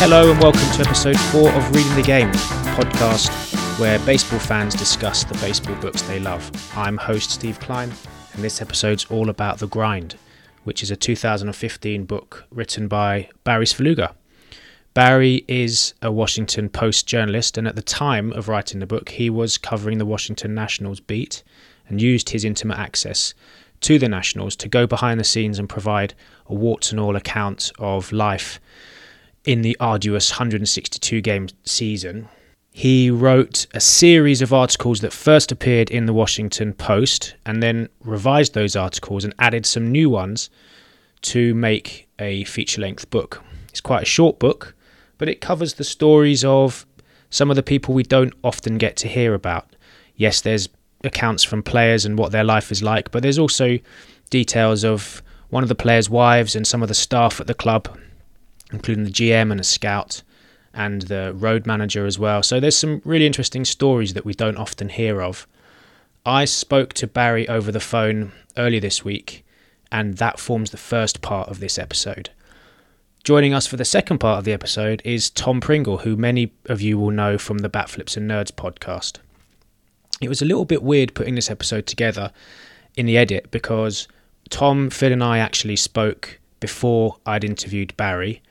Hello and welcome to episode four of Reading the Game, podcast where baseball fans discuss the baseball books they love. I'm host Steve Klein, and this episode's all about The Grind, which is a 2015 book written by Barry Svrluga. Barry is a Washington Post journalist, and at the time of writing the book, he was covering the Washington Nationals beat and used his intimate access to the Nationals to go behind the scenes and provide a warts and all account of life in the arduous 162 game season. He wrote a series of articles that first appeared in the Washington Post and then revised those articles and added some new ones to make a feature length book. It's quite a short book, but it covers the stories of some of the people we don't often get to hear about. Yes, there's accounts from players and what their life is like, but there's also details of one of the players' wives and some of the staff at the club, including the GM and a scout and the road manager as well. So there's some really interesting stories that we don't often hear of. I spoke to Barry over the phone earlier this week, and that forms the first part of this episode. Joining us for the second part of the episode is Tom Pringle, who many of you will know from the Batflips and Nerds podcast. It was a little bit weird putting this episode together in the edit because Tom, Phil, and I actually spoke before I'd interviewed Barry,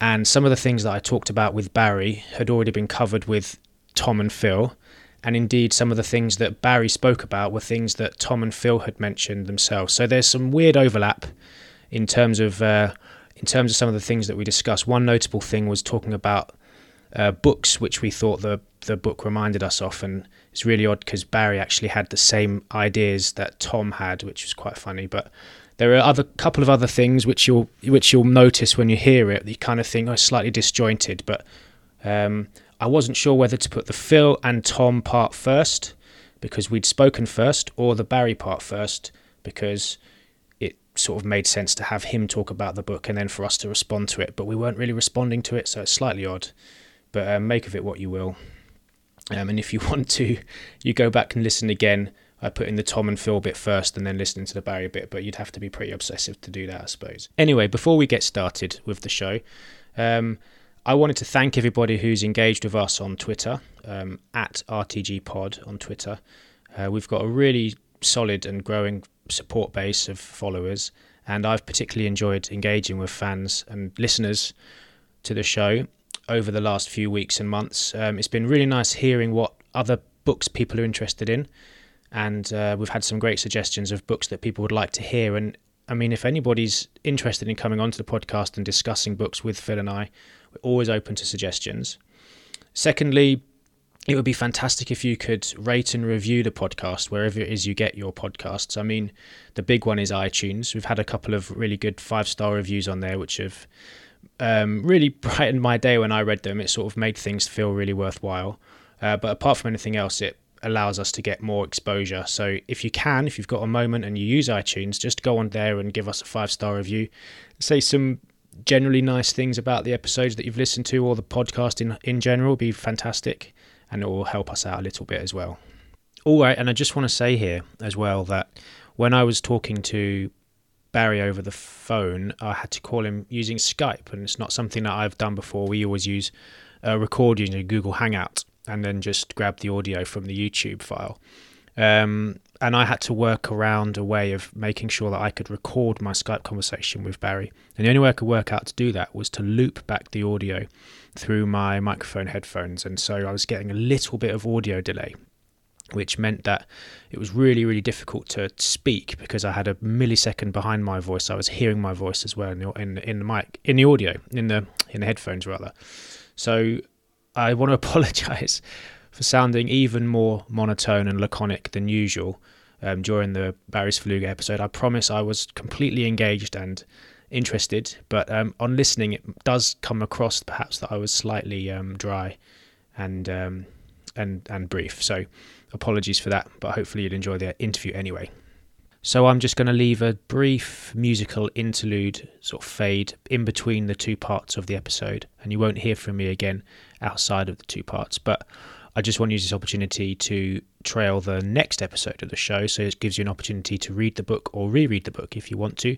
and some of the things that I talked about with Barry had already been covered with Tom and Phil. And indeed, some of the things that Barry spoke about were things that Tom and Phil had mentioned themselves. So there's some weird overlap in terms of uh, in terms of some of the things that we discussed. One notable thing was talking about uh, books, which we thought the the book reminded us of, and it's really odd because Barry actually had the same ideas that Tom had, which was quite funny. But there are other couple of other things which you'll which you'll notice when you hear it. You kind of think, oh, slightly disjointed. But um, I wasn't sure whether to put the Phil and Tom part first because we'd spoken first, or the Barry part first because it sort of made sense to have him talk about the book and then for us to respond to it. But we weren't really responding to it, so it's slightly odd. But um, make of it what you will. Um, and if you want to, you go back and listen again. I put in the Tom and Phil bit first and then listening to the Barry bit, but you'd have to be pretty obsessive to do that, I suppose. Anyway, before we get started with the show, um, I wanted to thank everybody who's engaged with us on Twitter, um, at RTGPod on Twitter. Uh, we've got a really solid and growing support base of followers, and I've particularly enjoyed engaging with fans and listeners to the show over the last few weeks and months. Um, it's been really nice hearing what other books people are interested in, and uh, we've had some great suggestions of books that people would like to hear. And I mean, if anybody's interested in coming onto the podcast and discussing books with Phil and I, we're always open to suggestions. Secondly, it would be fantastic if you could rate and review the podcast wherever it is you get your podcasts. I mean, the big one is iTunes. We've had a couple of really good five star reviews on there, which have um, really brightened my day when I read them. It sort of made things feel really worthwhile. Uh, but apart from anything else, it allows us to get more exposure. So if you can, if you've got a moment and you use iTunes, just go on there and give us a five star review. Say some generally nice things about the episodes that you've listened to or the podcast in in general be fantastic and it will help us out a little bit as well. All right, and I just want to say here as well that when I was talking to Barry over the phone, I had to call him using Skype, and it's not something that I've done before. We always use uh, a record using Google Hangout and then just grab the audio from the YouTube file. Um, and I had to work around a way of making sure that I could record my Skype conversation with Barry. And the only way I could work out to do that was to loop back the audio through my microphone headphones. And so I was getting a little bit of audio delay which meant that it was really, really difficult to speak because I had a millisecond behind my voice. I was hearing my voice as well in the, in, in the mic, in the audio, in the in the headphones rather. So I want to apologise for sounding even more monotone and laconic than usual um, during the Barry's Svrluga episode. I promise I was completely engaged and interested, but um, on listening, it does come across perhaps that I was slightly um, dry and um, and and brief. So apologies for that, but hopefully you'll enjoy the interview anyway. So I'm just going to leave a brief musical interlude, sort of fade in between the two parts of the episode, and you won't hear from me again outside of the two parts. But I just want to use this opportunity to trail the next episode of the show, so it gives you an opportunity to read the book or reread the book if you want to.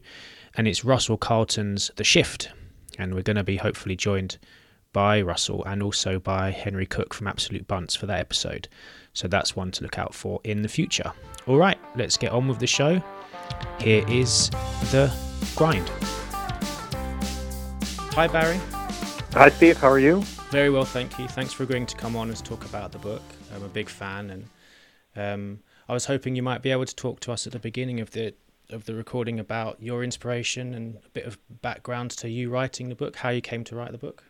And it's Russell Carleton's The Shift, and we're going to be hopefully joined by Russell and also by Henry Cook from Absolute Bunts for that episode. So that's one to look out for in the future. All right, let's get on with the show. Here is the grind. Hi, Barry. Hi, Steve. How are you? Very well, thank you. Thanks for agreeing to come on and talk about the book. I'm a big fan, and um, I was hoping you might be able to talk to us at the beginning of the of the recording about your inspiration and a bit of background to you writing the book, how you came to write the book.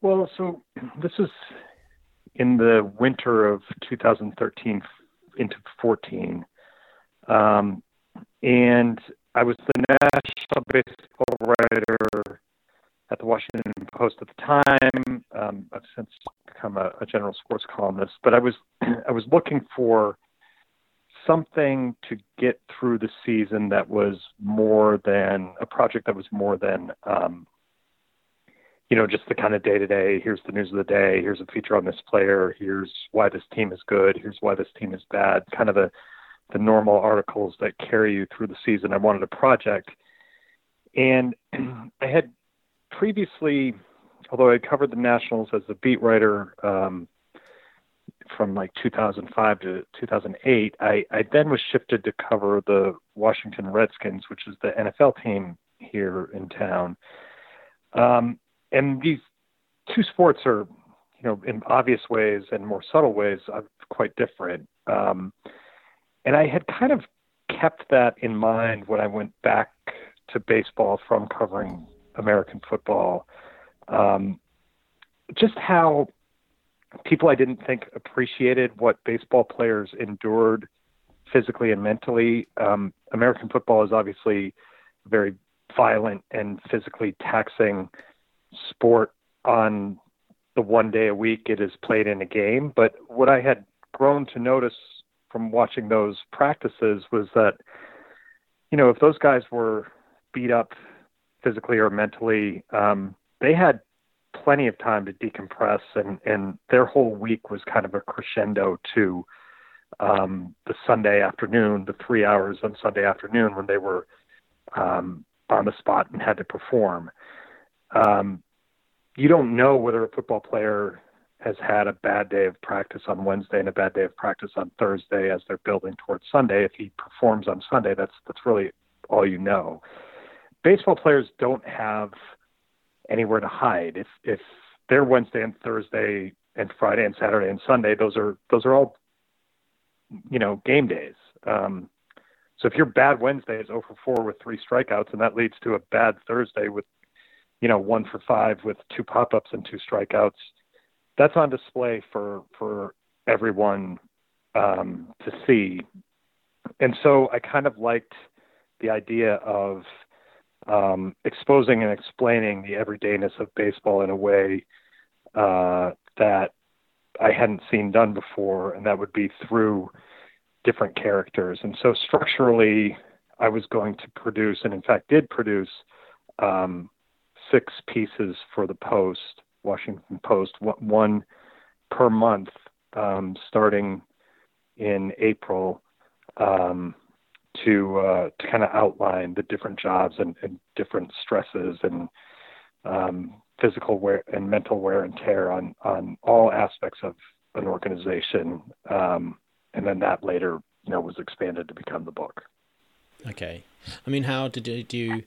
Well, so this is in the winter of 2013 into 14. Um, and I was the national baseball writer at the Washington Post at the time. Um, I've since become a, a, general sports columnist, but I was I was looking for something to get through the season that was more than a project that was more than um, you know just the kind of day to day. Here's the news of the day. Here's a feature on this player. Here's why this team is good. Here's why this team is bad. Kind of the the normal articles that carry you through the season. I wanted a project, and I had previously, although I covered the Nationals as a beat writer um, from like 2005 to 2008, I, I then was shifted to cover the Washington Redskins, which is the NFL team here in town. Um, and these two sports are, you know, in obvious ways and more subtle ways, uh, quite different. Um, and I had kind of kept that in mind when I went back to baseball from covering American football. Um, just how people I didn't think appreciated what baseball players endured physically and mentally. Um, American football is obviously a very violent and physically taxing sport on the one day a week it is played in a game. But what I had grown to notice from watching those practices was that, you know, if those guys were beat up physically or mentally, um, they had plenty of time to decompress, and and their whole week was kind of a crescendo to um, the Sunday afternoon, the three hours on Sunday afternoon when they were um, on the spot and had to perform. Um, you don't know whether a football player has had a bad day of practice on Wednesday and a bad day of practice on Thursday as they're building towards Sunday. If he performs on Sunday, that's that's really all you know baseball players don't have anywhere to hide. If if they're Wednesday and Thursday and Friday and Saturday and Sunday, those are those are all you know game days. Um, so if your bad Wednesday is 0 for 4 with three strikeouts, and that leads to a bad Thursday with you know one for five with two pop ups and two strikeouts, that's on display for for everyone um, to see. And so I kind of liked the idea of um, exposing and explaining the everydayness of baseball in a way uh, that I hadn't seen done before, and that would be through different characters. And so structurally, I was going to produce, and in fact did produce, um, six pieces for the Post, Washington Post, one per month, um, starting in April. Um, to uh, to kind of outline the different jobs and, and different stresses and um, physical wear and mental wear and tear on on all aspects of an organization, um, and then that later you know was expanded to become the book. Okay, I mean, how did you, you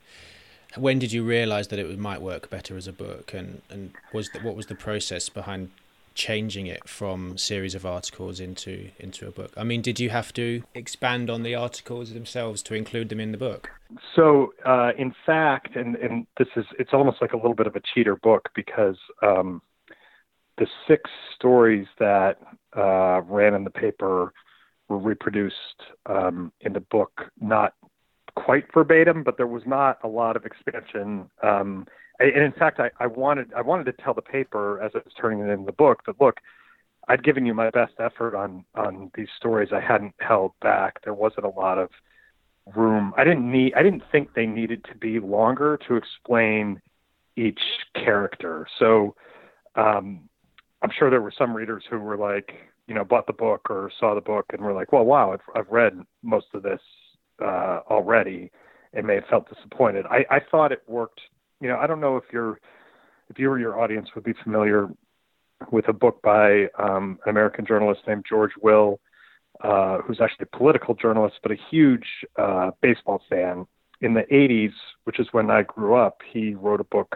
when did you realize that it might work better as a book and and was the, what was the process behind changing it from series of articles into into a book? I mean, did you have to expand on the articles themselves to include them in the book? So, uh, in fact, and and this is it's almost like a little bit of a cheater book because um, the six stories that uh, ran in the paper were reproduced um, in the book, not quite verbatim, but there was not a lot of expansion. Um, and in fact, I, I wanted I wanted to tell the paper as I was turning it in the book that look, I'd given you my best effort on on these stories. I hadn't held back. There wasn't a lot of room. I didn't need. I didn't think they needed to be longer to explain each character. So um, I'm sure there were some readers who were like, you know, bought the book or saw the book and were like, well, wow, I've, I've read most of this uh, already, and may have felt disappointed. I, I thought it worked you know, I don't know if you're if you or your audience would be familiar with a book by um, an American journalist named George Will, uh, who's actually a political journalist, but a huge uh, baseball fan. In the 80s, which is when I grew up, he wrote a book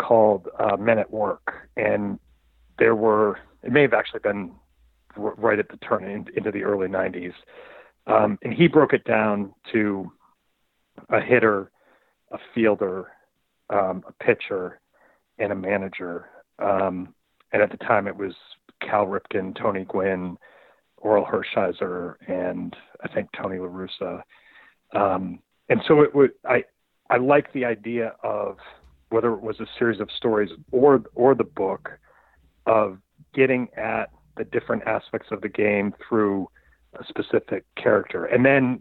called uh, Men at Work. And there were, it may have actually been r- right at the turn in, into the early 90s. Um, and he broke it down to a hitter, a fielder, um, a pitcher, and a manager. Um, and at the time, it was Cal Ripken, Tony Gwynn, Orel Hershiser, and I think Tony La Russa. Um, and so it would I I like the idea of whether it was a series of stories or or the book of getting at the different aspects of the game through a specific character, and then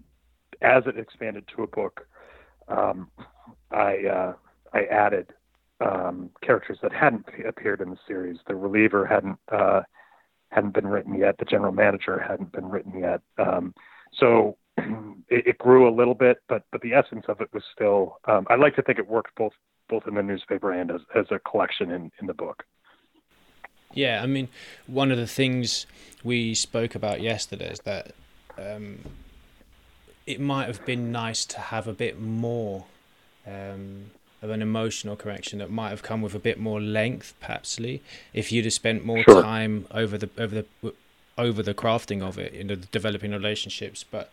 as it expanded to a book, um, I uh, I added um, characters that hadn't appeared in the series. The reliever hadn't uh, hadn't been written yet. The general manager hadn't been written yet. Um, so it, it, grew a little bit, but but the essence of it was still. Um, I like to think it worked both both in the newspaper and as as a collection in in the book. Yeah, I mean, one of the things we spoke about yesterday is that um, it might have been nice to have a bit more um, of an emotional correction that might have come with a bit more length, perhapsly, if you'd have spent more sure. time over the over the over the crafting of it, in the developing relationships. But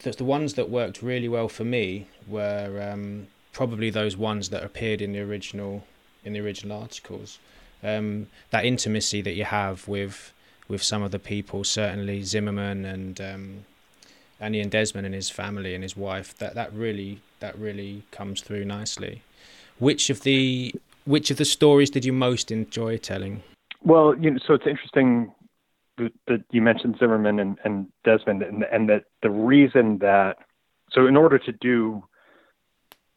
the, the ones that worked really well for me were um, probably those ones that appeared in the original in the original articles. Um, that intimacy that you have with with some of the people, certainly Zimmerman and um, and Ian Desmond and his family and his wife. That that really that really comes through nicely. Which of the which of the stories did you most enjoy telling? Well, you know, so it's interesting that you mentioned Zimmerman and, and Desmond, and, and that the reason that so in order to do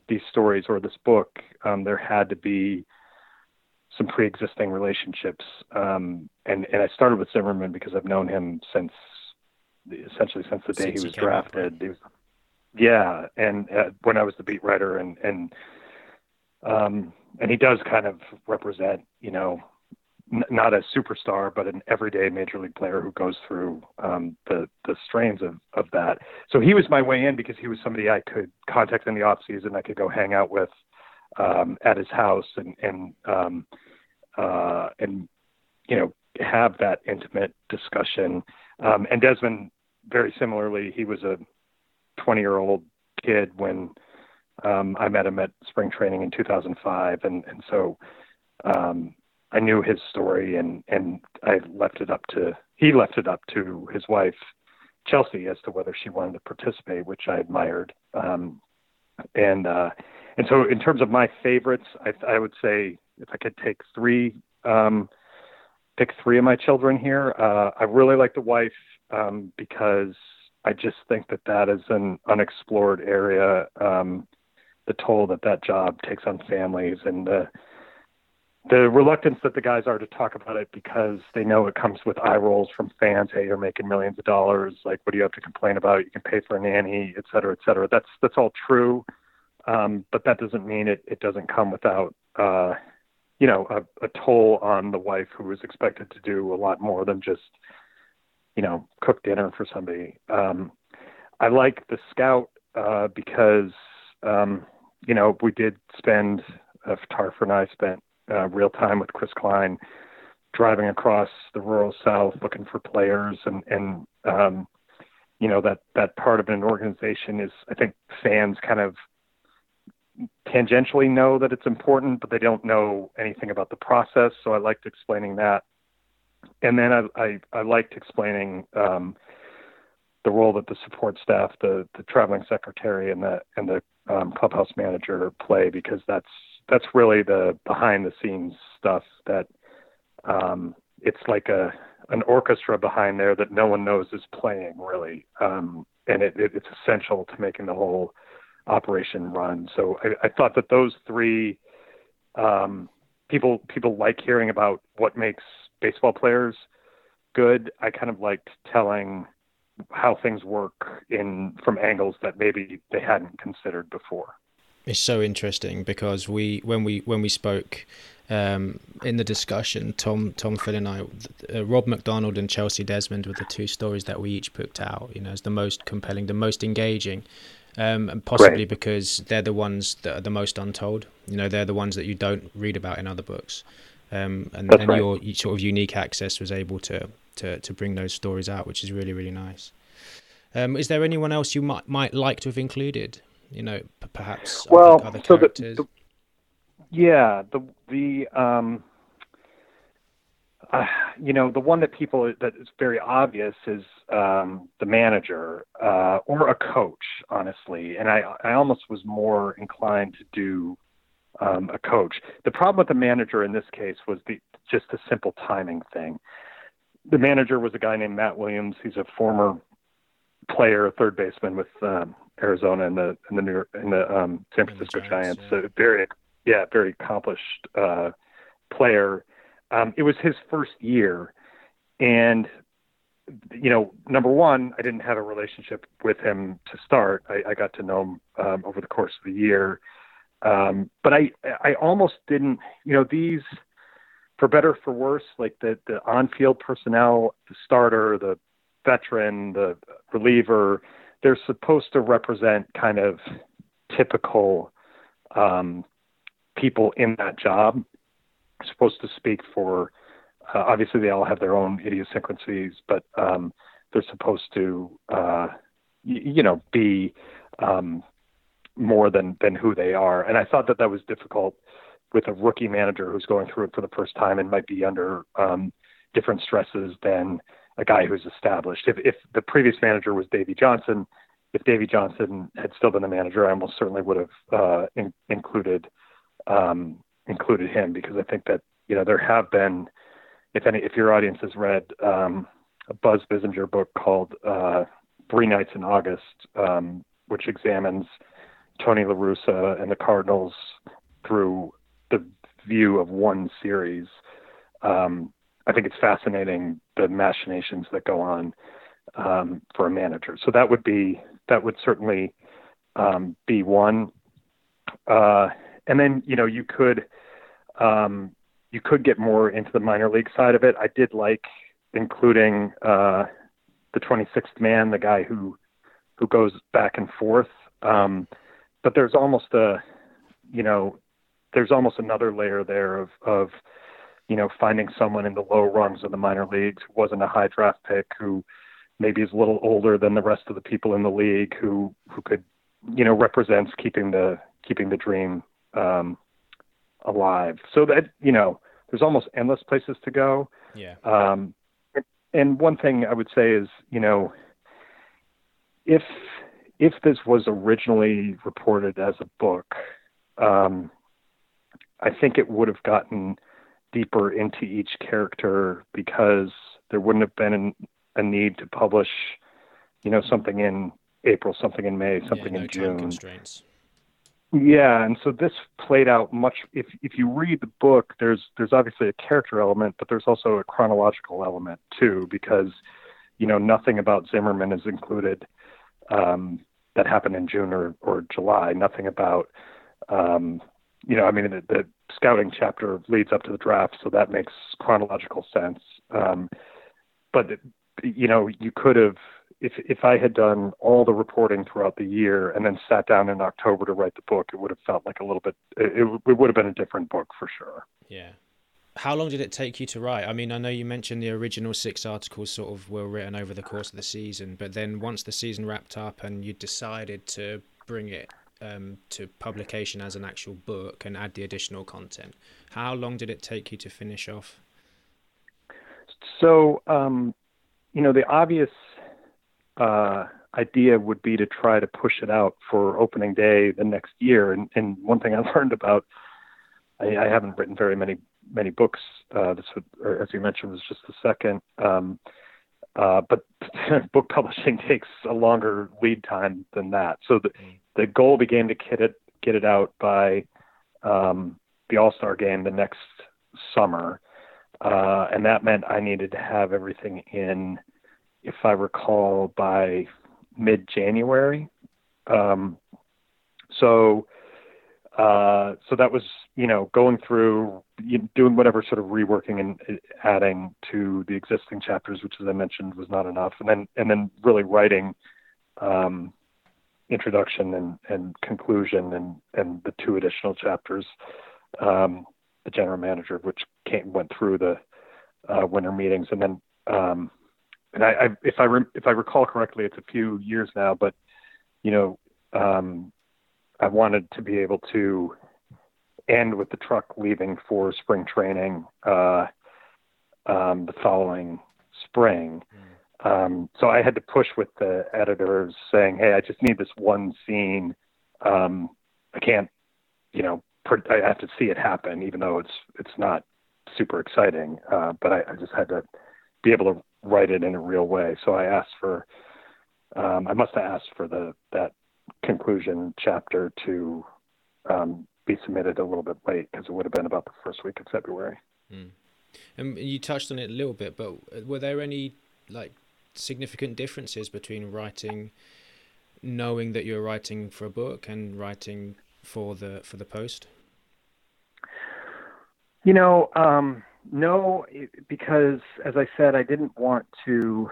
these stories or this book, um, there had to be some pre-existing relationships, um, and and I started with Zimmerman because I've known him since essentially since the day since he was drafted. He was, yeah, and uh, when I was the beat writer, and and um, and he does kind of represent, you know, n- not a superstar, but an everyday major league player who goes through um, the the strains of of that. So he was my way in because he was somebody I could contact in the off season. I could go hang out with um, at his house and and um, uh, and you know have that intimate discussion. Um, and Desmond, very similarly, he was a 20 year old kid when um, I met him at spring training in 2005, and and so um, I knew his story, and and I left it up to he left it up to his wife Chelsea as to whether she wanted to participate, which I admired. Um, and uh, and so in terms of my favorites, I, I would say if I could take three, um, pick three of my children here. Uh, I really like the wife um, because I just think that that is an unexplored area. Um, the toll that that job takes on families and the the reluctance that the guys are to talk about it because they know it comes with eye rolls from fans. Hey, you're making millions of dollars. Like, what do you have to complain about? You can pay for a nanny, et cetera, et cetera. That's that's all true, um, but that doesn't mean it it doesn't come without uh, you know a, a toll on the wife who is expected to do a lot more than just you know cook dinner for somebody. Um, I like the scout uh, because um, you know, we did spend, uh, Tarfer and I spent uh, real time with Kris Kline driving across the rural South looking for players and, and, um, you know, that, that part of an organization is, I think fans kind of tangentially know that it's important, but they don't know anything about the process. So I liked explaining that. And then I, I, I liked explaining, um, the role that the support staff, the the traveling secretary, and the and the um, clubhouse manager play because that's that's really the behind the scenes stuff that um, it's like a an orchestra behind there that no one knows is playing really, um, and it, it, it's essential to making the whole operation run. So I, I thought that those three um, people people like hearing about what makes baseball players good. I kind of liked telling how things work in from angles that maybe they hadn't considered before. It's so interesting because we when we when we spoke um, in the discussion, Tom Tom Phil and I, uh, Rob McDonald and Chelsea Desmond were the two stories that we each picked out. You know, as the most compelling, the most engaging, um, and possibly right. because they're the ones that are the most untold. You know, they're the ones that you don't read about in other books, um, and, and right. your sort of unique access was able to to to bring those stories out, which is really really nice. Um, is there anyone else you might might like to have included? You know, p- perhaps well, other, other characters. So the, the, yeah, the the um, uh, you know the one that people that is very obvious is um, the manager uh, or a coach, honestly. And I I almost was more inclined to do um, a coach. The problem with the manager in this case was the just a simple timing thing. The manager was a guy named Matt Williams. He's a former player, third baseman with um, Arizona and the the New York, in the um, San Francisco Giants. Giants yeah. So very, yeah, very accomplished uh, player. Um, it was his first year, and you know, number one, I didn't have a relationship with him to start. I, I got to know him um, over the course of the year, um, but I I almost didn't. You know, these for better for worse, like the the on-field personnel, the starter, the veteran, the reliever, they're supposed to represent kind of typical um, people in that job. supposed to speak for. Uh, obviously, they all have their own idiosyncrasies, but um, they're supposed to, uh, y- you know, be um, more than than who they are. And I thought that that was difficult with a rookie manager who's going through it for the first time and might be under um, different stresses than a guy who's established. If if the previous manager was Davey Johnson, if Davey Johnson had still been the manager, I almost certainly would have uh, in, included um, included him because I think that you know there have been, if any, if your audience has read um, a Buzz Bissinger book called uh, Three Nights in August, um, which examines Tony La Russa and the Cardinals through the view of one series. Um, I think it's fascinating the machinations that go on um, for a manager. So that would be that would certainly um, be one. Uh, and then you know you could um, you could get more into the minor league side of it. I did like including uh, the 26th man, the guy who who goes back and forth. Um, but there's almost a you know there's almost another layer there of of you know, finding someone in the low rungs of the minor leagues who wasn't a high draft pick, who maybe is a little older than the rest of the people in the league, who who could, you know, represents keeping the keeping the dream um, alive. So that you know, there's almost endless places to go. Yeah. Um, and one thing I would say is, you know, if if this was originally reported as a book, um, I think it would have gotten deeper into each character because there wouldn't have been an, a need to publish, you know, something in April, something in May, something yeah, no in June. Constraints. Yeah, and so this played out much. If if you read the book, there's there's obviously a character element, but there's also a chronological element too, because you know nothing about Zimmerman is included um, that happened in June or or July. Nothing about um, you know, I mean, the, the scouting chapter leads up to the draft, so that makes chronological sense. Um, but you know, you could have if if I had done all the reporting throughout the year and then sat down in October to write the book, it would have felt like a little bit. It, it would have been a different book for sure. Yeah. How long did it take you to write? I mean, I know you mentioned the original six articles sort of were written over the course of the season, but then once the season wrapped up and you decided to bring it um, to publication as an actual book and add the additional content. How long did it take you to finish off? So, um, you know, the obvious uh, idea would be to try to push it out for opening day the next year. And, and one thing I learned about, I, I haven't written very many many books. Uh, this, would, as you mentioned, was just the second. Um, uh, but book publishing takes a longer lead time than that. So the, mm the goal became to get it get it out by um, the All Star game the next summer, uh, and that meant I needed to have everything in, if I recall, by mid January. Um, so uh, so that was, you know, going through, doing whatever sort of reworking and adding to the existing chapters, which, as I mentioned, was not enough, and then and then really writing um, introduction and, and conclusion and and the two additional chapters, um, the general manager, which came went through the uh, winter meetings, and then um, and I, I if I re- if I recall correctly, it's a few years now, but you know. Um, I wanted to be able to end with the truck leaving for spring training uh, um, the following spring. Mm. Um, so I had to push with the editors saying, "Hey, I just need this one scene. Um, I can't, you know, I have to see it happen, even though it's it's not super exciting. Uh, but I, I just had to be able to write it in a real way. So I asked for, um, I must have asked for the that conclusion chapter to um, be submitted a little bit late because it would have been about the first week of February. Mm. And you touched on it a little bit, but were there any like significant differences between writing, knowing that you're writing for a book, and writing for the for the post? You know, um, no, because as I said, I didn't want to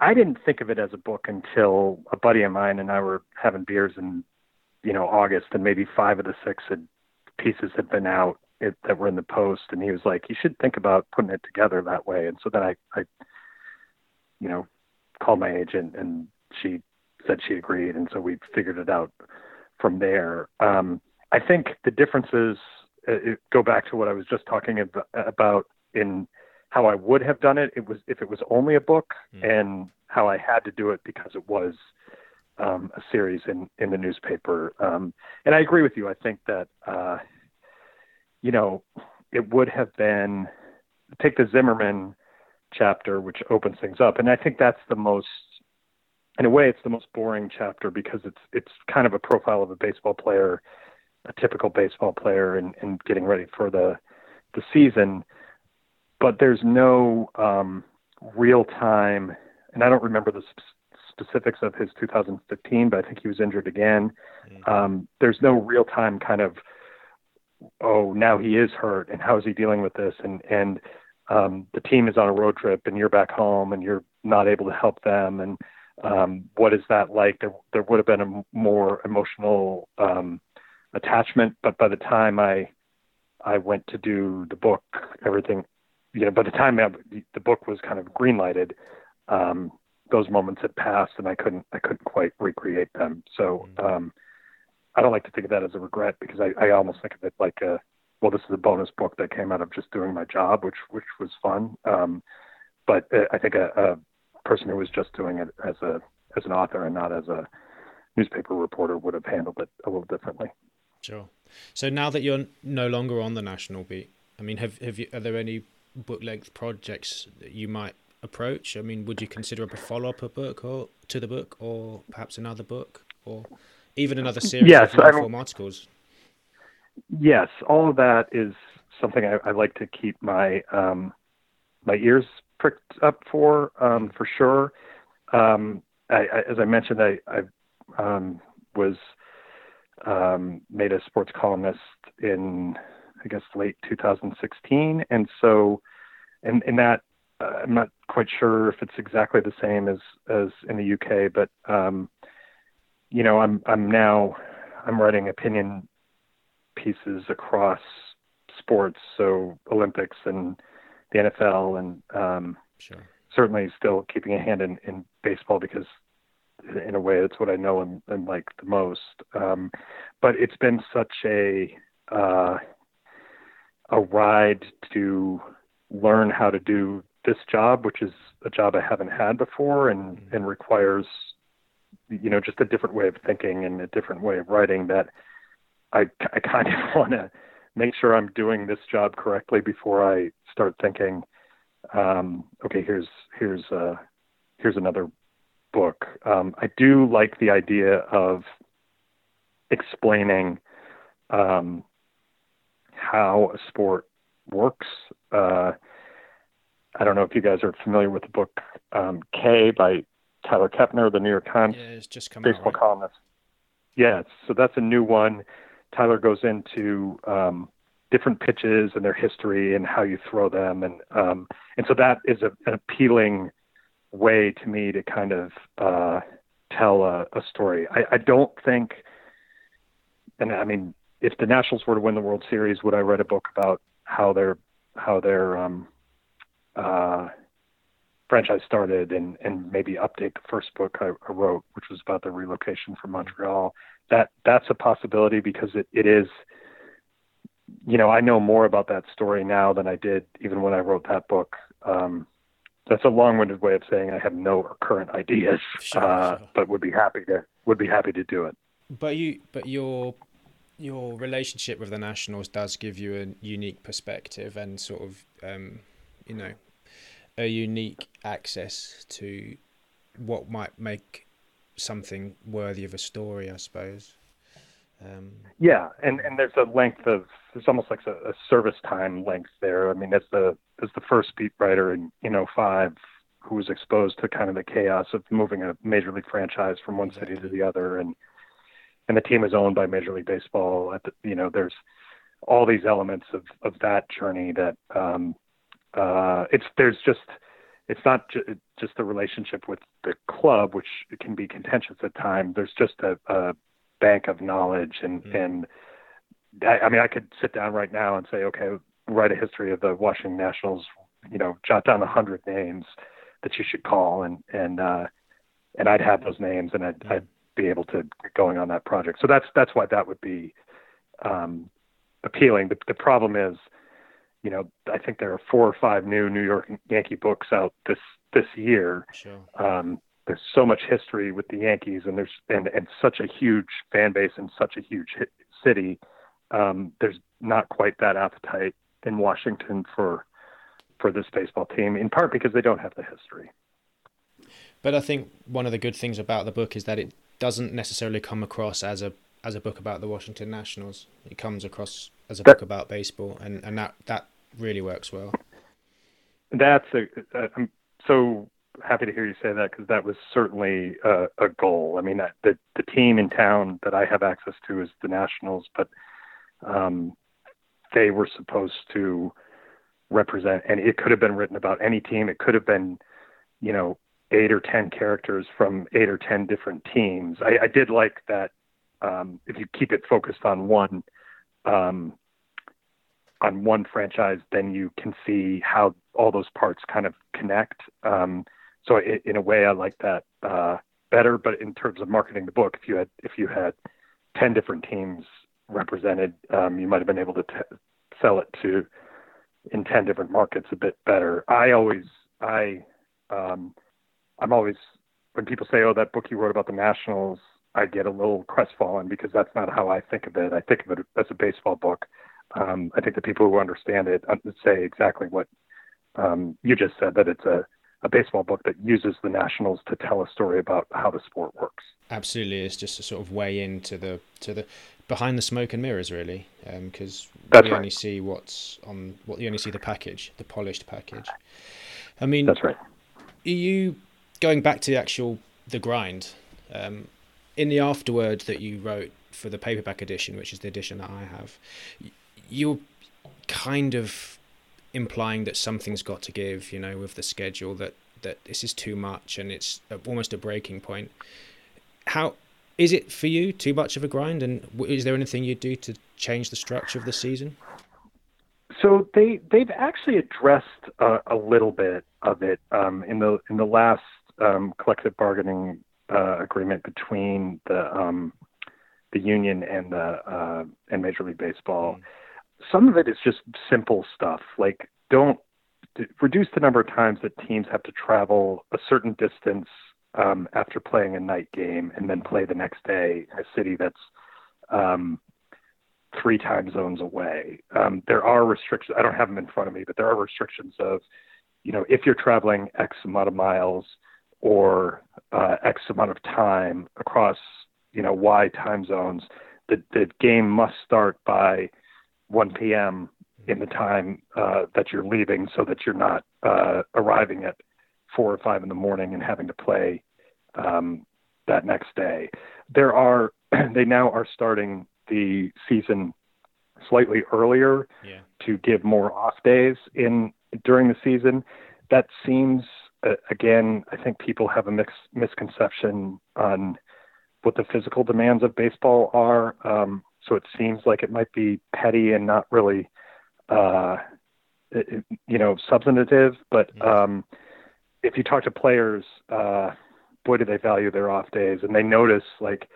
I didn't think of it as a book until a buddy of mine and I were having beers in, you know, August, and maybe five of the six had, pieces had been out it, that were in the post, and he was like, "You should think about putting it together that way." And so then I, I, you know, called my agent, and she said she agreed, and so we figured it out from there. Um, I think the differences uh, go back to what I was just talking about in how I would have done it. It was if it was only a book, mm. and how I had to do it because it was um, a series in in the newspaper. Um, and I agree with you. I think that uh, you know it would have been take the Zimmerman chapter, which opens things up, and I think that's the most. In a way, it's the most boring chapter because it's it's kind of a profile of a baseball player, a typical baseball player, and, and getting ready for the the season but there's no um, real time, and I don't remember the sp- specifics of his 2015, but I think he was injured again. Mm-hmm. Um, there's no real time kind of, oh, now he is hurt, and how is he dealing with this? And and um, the team is on a road trip, and you're back home, and you're not able to help them, and um, what is that like? There, there would have been a more emotional um, attachment, but by the time I I went to do the book, everything you know, by the time the book was kind of greenlighted, um, those moments had passed, and I couldn't I couldn't quite recreate them. So mm-hmm. um, I don't like to think of that as a regret because I, I almost think of it like a well, this is a bonus book that came out of just doing my job, which which was fun. Um, but uh, I think a, a person who was just doing it as a as an author and not as a newspaper reporter would have handled it a little differently. Sure. So now that you're no longer on the national beat, I mean, have have you are there any book length projects that you might approach? I mean, would you consider a follow up a book or to the book, or perhaps another book, or even another series yes, of long form articles? Yes, all of that is something I, I like to keep my um, my ears pricked up for, um, for sure. Um, I, I, as I mentioned, I, I um, was um, made a sports columnist in I guess late 2016, and so and in that uh, I'm not quite sure if it's exactly the same as as in the UK, but um, you know I'm I'm now I'm writing opinion pieces across sports, so Olympics and the NFL, and um, sure. certainly still keeping a hand in, in baseball because in a way that's what I know and, and like the most. Um, but it's been such a uh, a ride to learn how to do this job, which is a job I haven't had before and, mm-hmm. and requires, you know, just a different way of thinking and a different way of writing that I, I kind of want to make sure I'm doing this job correctly before I start thinking, um, okay, here's, here's, uh, here's another book. Um, I do like the idea of explaining, um, how a sport works. Uh, I don't know if you guys are familiar with the book um, K by Tyler Kepner, the New York Times yeah, it's just baseball out, right? columnist. yeah, so that's a new one. Tyler goes into um, different pitches and their history and how you throw them, and um, and so that is a, an appealing way to me to kind of uh, tell a, a story. I, I don't think, and I mean, if the Nationals were to win the World Series, would I write a book about how their how their um, uh, franchise started and and maybe update the first book I, I wrote, which was about the relocation from Montreal? That that's a possibility because it, it is. You know, I know more about that story now than I did even when I wrote that book. Um, that's a long-winded way of saying I have no current ideas, sure, uh, sure. but would be happy to would be happy to do it. But you, but your your relationship with the Nationals does give you a unique perspective and sort of, um, you know, a unique access to what might make something worthy of a story, I suppose. Um, yeah, and and there's a length of there's almost like a, a service time length there. I mean, as the as the first beat writer in you know five who was exposed to kind of the chaos of moving a major league franchise from one city to the other, and and the team is owned by Major League Baseball. At the, you know, there's all these elements of of that journey that um, uh, it's there's just it's not ju- just the relationship with the club, which can be contentious at times. There's just a, a bank of knowledge and mm. and I, I mean I could sit down right now and say okay write a history of the Washington Nationals you know jot down a hundred names that you should call and and uh and I'd have those names and I'd, mm. I'd be able to get going on that project so that's that's why that would be um appealing the, the problem is you know I think there are four or five new New York Yankee books out this this year sure. um there's so much history with the Yankees, and there's and and such a huge fan base and such a huge city. Um, there's not quite that appetite in Washington for for this baseball team, in part because they don't have the history. But I think one of the good things about the book is that it doesn't necessarily come across as a as a book about the Washington Nationals. It comes across as a that, book about baseball, and and that that really works well. That's a, a I'm so happy to hear you say that because that was certainly a, a goal. I mean, the the team in town that I have access to is the Nationals, but um, they were supposed to represent, and it could have been written about any team. It could have been, you know, eight or ten characters from eight or ten different teams. I, I did like that. Um, if you keep it focused on one, um, on one franchise, then you can see how all those parts kind of connect. Um, so it, in a way, I like that uh, better. But in terms of marketing the book, if you had if you had ten different teams represented, um, you might have been able to t- sell it to in ten different markets a bit better. I always I um, I'm always when people say, "Oh, that book you wrote about the Nationals," I get a little crestfallen because that's not how I think of it. I think of it as a baseball book. Um, I think the people who understand it say exactly what um, you just said that it's a a baseball book that uses the Nationals to tell a story about how the sport works. Absolutely, it's just a sort of way into the to the behind the smoke and mirrors, really, because um, we right. only see what's on what you only see the package, the polished package. I mean, that's right. You going back to the actual the grind? Um, in the afterword that you wrote for the paperback edition, which is the edition that I have, you're kind of implying that something's got to give, you know, with the schedule that that this is too much and it's almost a breaking point. How is it for you? Too much of a grind, and is there anything you do to change the structure of the season? So they they've actually addressed a little bit of it um, in the in the last um, collective bargaining uh, agreement between the um, the union and the uh, and Major League Baseball. Mm some of it is just simple stuff like don't reduce the number of times that teams have to travel a certain distance um, after playing a night game and then play the next day in a city that's um, three time zones away. Um, there are restrictions. I don't have them in front of me, but there are restrictions of, you know, if you're traveling X amount of miles or uh, X amount of time across, you know, Y time zones, the, the game must start by 1 p.m. in the time uh, that you're leaving, so that you're not uh, arriving at four or five in the morning and having to play um, that next day. there are they now are starting the season slightly earlier yeah. to give more off days in during the season. That seems again, I think people have a mix, misconception on what the physical demands of baseball are. Um, so it seems like it might be petty and not really, uh, you know, substantive. But um, if you talk to players, uh, boy, do they value their off days, and they notice like,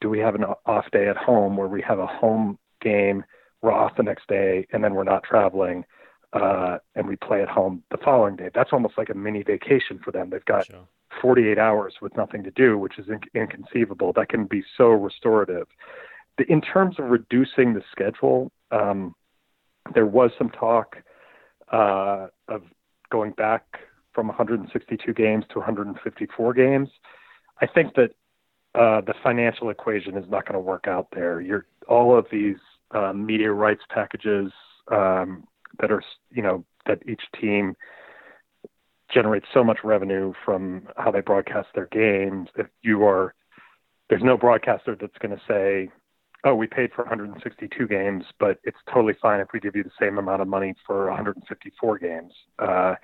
do we have an off day at home where we have a home game, we're off the next day, and then we're not traveling uh, and we play at home the following day. That's almost like a mini vacation for them. They've got sure. 48 hours with nothing to do, which is in- inconceivable. That can be so restorative. In terms of reducing the schedule, um, there was some talk uh, of going back from 162 games to 154 games. I think that uh, the financial equation is not going to work out there. You're all of these uh, media rights packages um, that are you know that each team generates so much revenue from how they broadcast their games. If you are there's no broadcaster that's going to say, "Oh, we paid for 162 games, but it's totally fine if we give you the same amount of money for 154 games." Uh,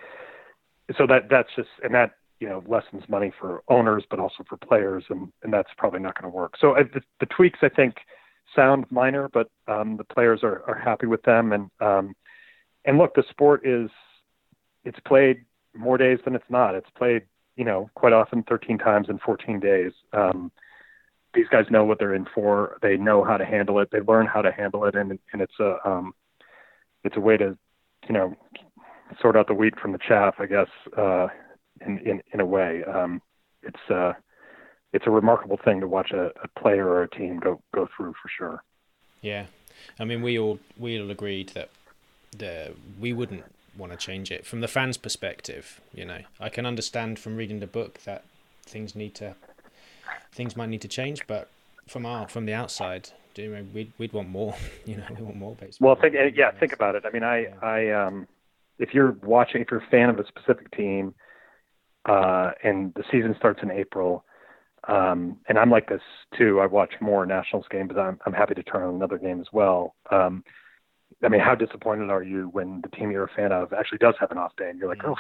so that that's just and that you know lessens money for owners, but also for players, and and that's probably not going to work. So uh, the, the tweaks, I think, sound minor, but um, the players are are happy with them, and um, and look, the sport is it's played more days than it's not. It's played, you know, quite often 13 times in 14 days. Um, these guys know what they're in for. They know how to handle it. They learn how to handle it, and and it's a um, it's a way to, you know, sort out the wheat from the chaff, I guess, uh, in in in a way. Um, it's uh, it's a remarkable thing to watch a, a player or a team go go through for sure. Yeah, I mean, we all we all agreed that the we wouldn't want to change it from the fans' perspective. You know, I can understand from reading the book that things need to things might need to change, but from our from the outside, do you we'd we'd want more. You know, we want more baseball. Well, think yeah, think about it. I mean, I yeah. I um, if you're watching, if you're a fan of a specific team, uh, and the season starts in April. Um, and I'm like this too. I watch more Nationals games, but I'm I'm happy to turn on another game as well. Um, I mean, how disappointed are you when the team you're a fan of actually does have an off day, and you're like, mm. oh,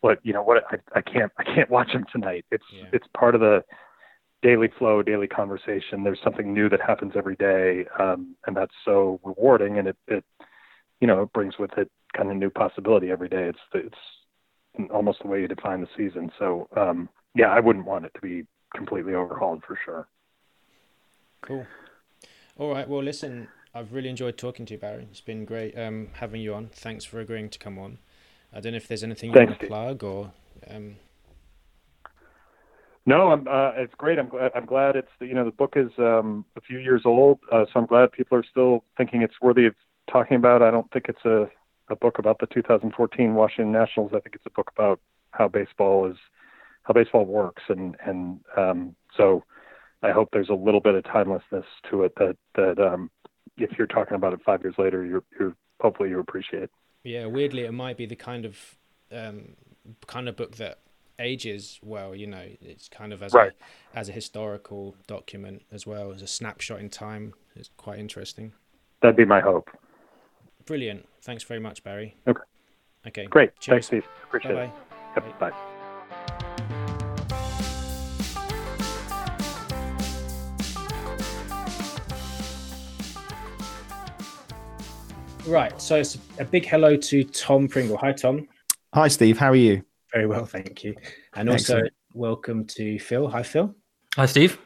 what you know, what I, I can't I can't watch them tonight. It's yeah. it's part of the daily flow, daily conversation. There's something new that happens every day, um, and that's so rewarding, and it it you know it brings with it kind of new possibility every day. It's it's almost the way you define the season. So um, yeah, I wouldn't want it to be completely overhauled for sure. Cool. All right. Well, listen, I've really enjoyed talking to you, Barry. It's been great um, having you on. Thanks for agreeing to come on. I don't know if there's anything you Thanks, want to plug or. Um... No, I'm, uh, it's great. I'm glad. I'm glad it's you know the book is um, a few years old, uh, so I'm glad people are still thinking it's worthy of talking about. I don't think it's a, a book about the 2014 Washington Nationals. I think it's a book about how baseball is, how baseball works, and and um, so I hope there's a little bit of timelessness to it that that um, if you're talking about it five years later, you're, you're hopefully you appreciate. Yeah, weirdly, it might be the kind of um, kind of book that ages well. You know, it's kind of as right. a as a historical document as well as a snapshot in time. It's quite interesting. That'd be my hope. Brilliant. Thanks very much, Barry. Okay. Okay. Great. Cheers. Thanks, Steve. Appreciate Bye-bye. it. Yep. Bye. Bye. Right. So it's a big hello to Tom Pringle. Hi, Tom. Hi, Steve. How are you? Very well, thank you. And also, Excellent. welcome to Phil. Hi, Phil. Hi, Steve.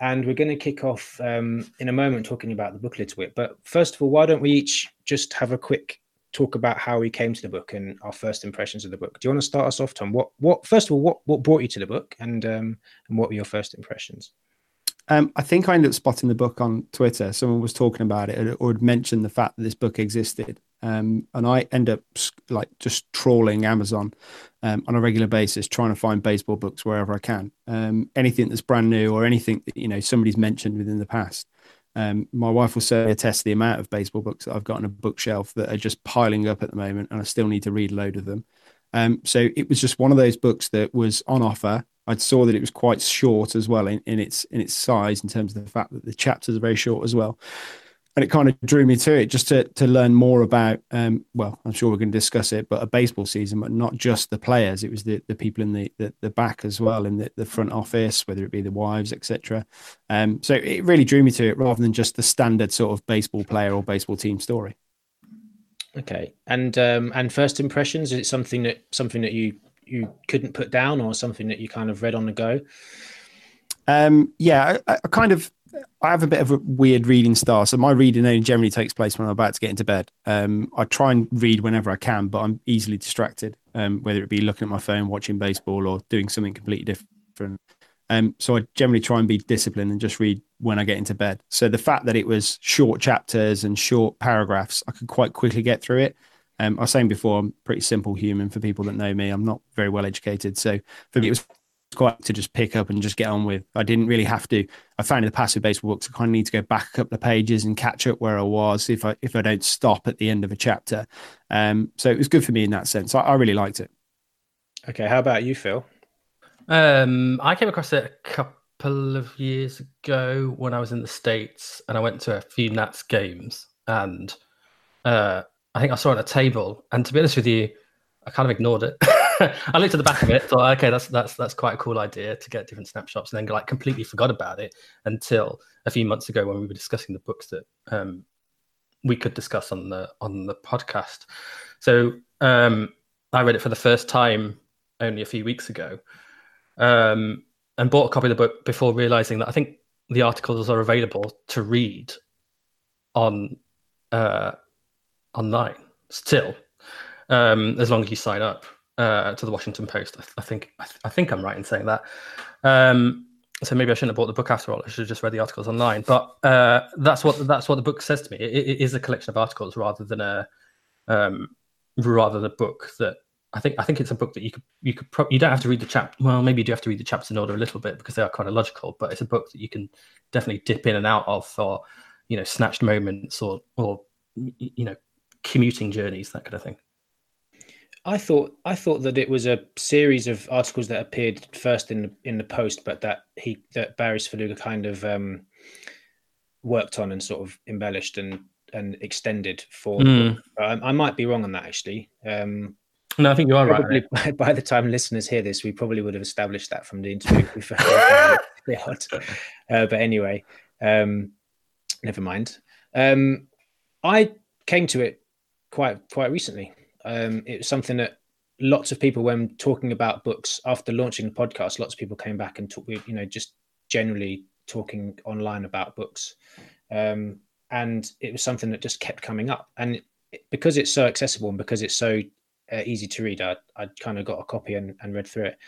And we're going to kick off um, in a moment talking about the book a little bit. But first of all, why don't we each just have a quick talk about how we came to the book and our first impressions of the book? Do you want to start us off, Tom? What, what, first of all, what, what brought you to the book, and um, and what were your first impressions? Um, I think I ended up spotting the book on Twitter. Someone was talking about it or had mentioned the fact that this book existed. Um, and I end up like just trawling Amazon um, on a regular basis, trying to find baseball books wherever I can. Um, anything that's brand new or anything that you know somebody's mentioned within the past. Um, my wife will certainly attest the amount of baseball books that I've got on a bookshelf that are just piling up at the moment, and I still need to read a load of them. Um, so it was just one of those books that was on offer I saw that it was quite short as well in, in its in its size in terms of the fact that the chapters are very short as well. And it kind of drew me to it just to to learn more about um, well i'm sure we're going to discuss it but a baseball season but not just the players. It was the, the people in the, the, the back as well in the, the front office whether it be the wives etc um, so it really drew me to it rather than just the standard sort of baseball player or baseball team story. Okay. And um, and first impressions is it something that something that you you couldn't put down or something that you kind of read on the go um, yeah I, I kind of I have a bit of a weird reading style. So my reading only generally takes place when I'm about to get into bed. Um, I try and read whenever I can, but I'm easily distracted, um, whether it be looking at my phone, watching baseball, or doing something completely different. Um, so I generally try and be disciplined and just read when I get into bed. So the fact that it was short chapters and short paragraphs, I could quite quickly get through it. Um, I was saying before, I'm pretty simple human for people that know me. I'm not very well educated. So for me, it was quite to just pick up and just get on with. I didn't really have to. I found in the passive baseball books, I kind of need to go back a couple of pages and catch up where I was if I if I don't stop at the end of a chapter. Um, so it was good for me in that sense. I, I really liked it. Okay, how about you, Phil? Um, I came across it a couple of years ago when I was in the states, and I went to a few Nats games, and uh, I think I saw it at a table. And to be honest with you, I kind of ignored it. I looked at the back of it, thought, okay, that's that's that's quite a cool idea to get different snapshots, and then like completely forgot about it until a few months ago when we were discussing the books that um, we could discuss on the on the podcast. So um, I read it for the first time only a few weeks ago, um, and bought a copy of the book before realizing that I think the articles are available to read on uh, online still, um, as long as you sign up uh, to the Washington Post. I, I think I, th- I, think I'm right in saying that. Um, so maybe I shouldn't have bought the book after all. I should have just read the articles online. But uh, that's what that's what the book says to me. It, it is a collection of articles rather than a um, rather than a book that I think I think it's a book that you could you could pro- you don't have to read the chap. Well, maybe you do have to read the chapters in order a little bit because they are chronological. But it's a book that you can definitely dip in and out of for you know snatched moments or or you know commuting journeys that kind of thing. I thought I thought that it was a series of articles that appeared first in the in the post, but that he that Barry Svrluga kind of um, worked on and sort of embellished and and extended for. Mm. I, I, might be wrong on that actually. Um, no, I think you are probably, right. By, by, the time listeners hear this, we probably would have established that from the interview. uh, but anyway, um, never mind. Um, I came to it quite quite recently. Um, it was something that lots of people, when talking about books after launching the podcast, lots of people came back and talk, you know, just generally talking online about books. Um, and it was something that just kept coming up. And because it's so accessible and because it's so uh, easy to read, I, I kind of got a copy and, and read through it.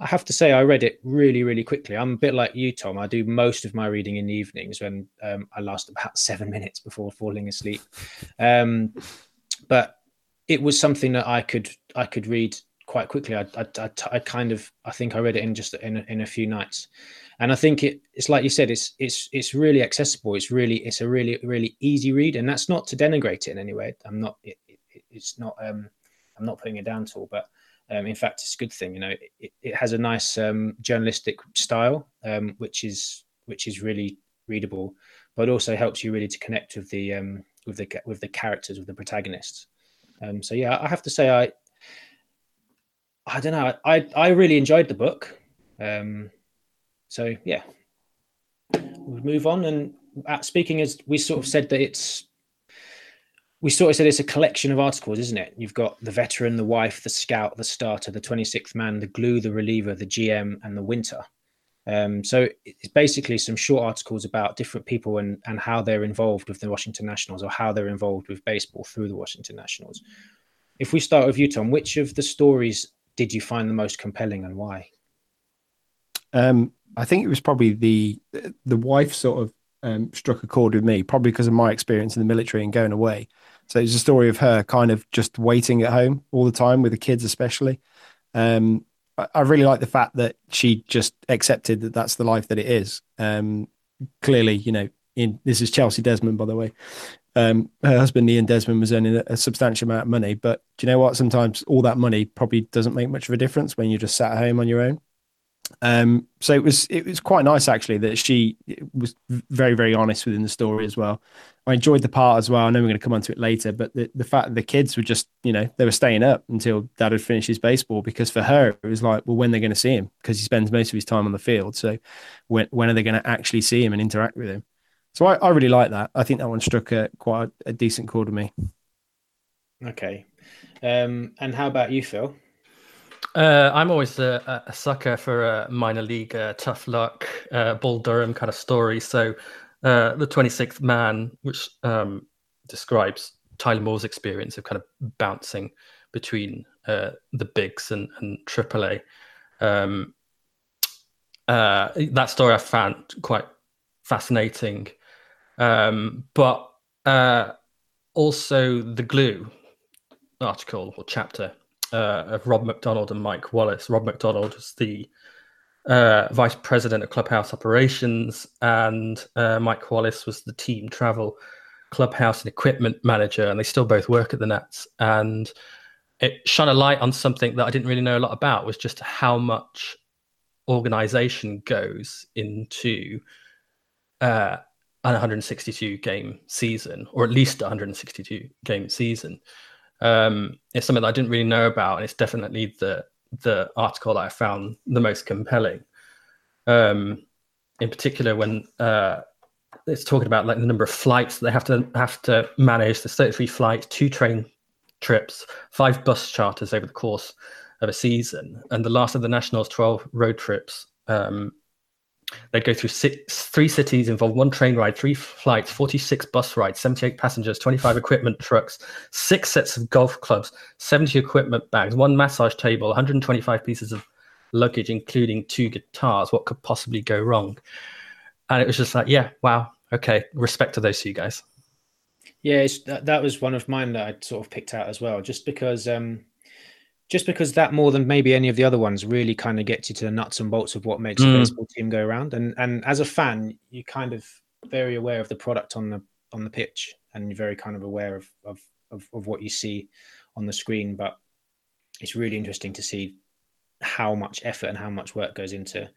I have to say, I read it really, really quickly. I'm a bit like you, Tom. I do most of my reading in the evenings when um, I last about seven minutes before falling asleep. Um, but it was something that I could I could read quite quickly. I, I, I, I kind of I think I read it in just in a, in a few nights, and I think it it's like you said it's it's it's really accessible. It's really it's a really really easy read, and that's not to denigrate it in any way. I'm not it, it, it's not um I'm not putting it down at all, but um, in fact it's a good thing. You know, it, it has a nice um, journalistic style, um, which is which is really readable, but also helps you really to connect with the um with the with the characters with the protagonists. Um, so yeah, I have to say I I don't know. I I really enjoyed the book. Um, so yeah, we'll move on. And uh, speaking as we sort of said that it's we sort of said it's a collection of articles, isn't it? You've got the veteran, the wife, the scout, the starter, the 26th man, the glue, the reliever, the GM, and the winter. Um, so it's basically some short articles about different people and, and how they're involved with the Washington Nationals or how they're involved with baseball through the Washington Nationals. If we start with you, Tom, which of the stories did you find the most compelling and why? Um, I think it was probably the the wife sort of um, struck a chord with me, probably because of my experience in the military and going away. So it's a story of her kind of just waiting at home all the time with the kids, especially. Um, I really like the fact that she just accepted that that's the life that it is. Um, clearly, you know, in this is Chelsea Desmond, by the way. Um, her husband Ian Desmond was earning a, substantial amount of money, but do you know what? Sometimes all that money probably doesn't make much of a difference when you're just sat at home on your own. Um, so it was it was quite nice actually that she was very very honest within the story as well. I enjoyed the part as well. I know we're going to come onto it later, but the, the fact that the kids were just you know they were staying up until dad had finished his baseball because for her it was like well when they're going to see him because he spends most of his time on the field. So when when are they going to actually see him and interact with him? So I, I really like that. I think that one struck a quite a, a decent chord with me. Okay, um, and how about you, Phil? Uh, I'm always a, a, sucker for a minor league uh, tough luck, uh, Bull Durham kind of story. So, uh, the 26th man, which um, describes Tyler Moore's experience of kind of bouncing between uh, the bigs and, and AAA. Um, uh, that story I found quite fascinating, um, but also the glue article or chapter uh, of Rob McDonald and Mike Wallace. Rob McDonald was the uh, vice president of clubhouse operations, and uh, Mike Wallace was the team travel clubhouse and equipment manager, and they still both work at the Nats. And it shone a light on something that I didn't really know a lot about, was just how much organization goes into uh, an 162 game season, or at least 162 game season um, it's something that I didn't really know about, and it's definitely the the article that I found the most compelling. Um, in particular, when uh, it's talking about like the number of flights they have to have to manage. the 33 flights, two train trips, five bus charters over the course of a season, and the last of the Nationals' 12 road trips um, They'd go through six, three cities, involve one train ride, three flights, 46 bus rides, 78 passengers, 25 equipment trucks, six sets of golf clubs, 70 equipment bags, one massage table, 125 pieces of luggage, including two guitars. What could possibly go wrong? And it was just like, yeah, wow, okay, respect to those two guys. Yeah, that, that was one of mine that I sort of picked out as well, just because um, just because that more than maybe any of the other ones really kind of gets you to the nuts and bolts of what makes mm. a baseball team go around. And and as a fan, you kind of very aware of the product on the on the pitch, and you're very kind of aware of of of, of what you see on the screen. But it's really interesting to see how much effort and how much work goes into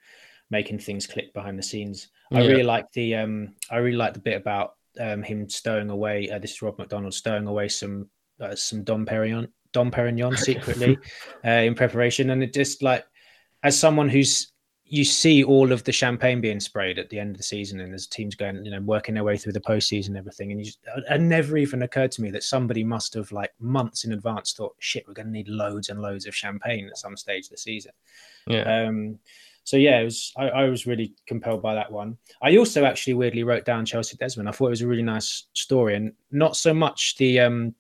making things click behind the scenes. Yeah. I really like the um I really like the bit about um him stowing away. Uh, this is Rob McDonald stowing away some uh, some Dom Perignon Dom Perignon secretly uh, in preparation, and it just like as someone who's you see all of the champagne being sprayed at the end of the season, and there's teams going, you know, working their way through the postseason and everything. And you just, it never even occurred to me that somebody must have, like, months in advance, thought, "Shit, we're going to need loads and loads of champagne at some stage of the season." Yeah. Um, so yeah, it was. I, I, was really compelled by that one. I also actually weirdly wrote down Chelsea Desmond. I thought it was a really nice story, and not so much the um,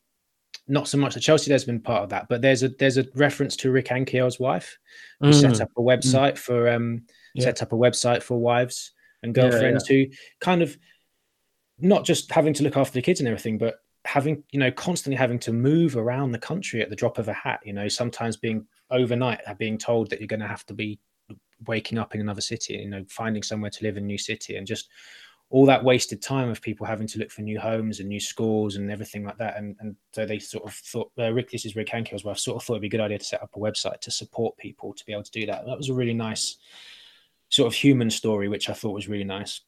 not so much the Chelsea has been part of that, but there's a there's a reference to Rick Ankiel's wife, who mm. set up a website mm. for um yeah. set up a website for wives and girlfriends yeah, yeah. who kind of not just having to look after the kids and everything, but having you know constantly having to move around the country at the drop of a hat. You know, sometimes being overnight being told that you're going to have to be waking up in another city. You know, finding somewhere to live in a new city and just all that wasted time of people having to look for new homes and new schools and everything like that. And, and so they sort of thought, uh, Rick, this is Rick as well, sort of thought it'd be a good idea to set up a website to support people to be able to do that. And that was a really nice sort of human story, which I thought was really nice.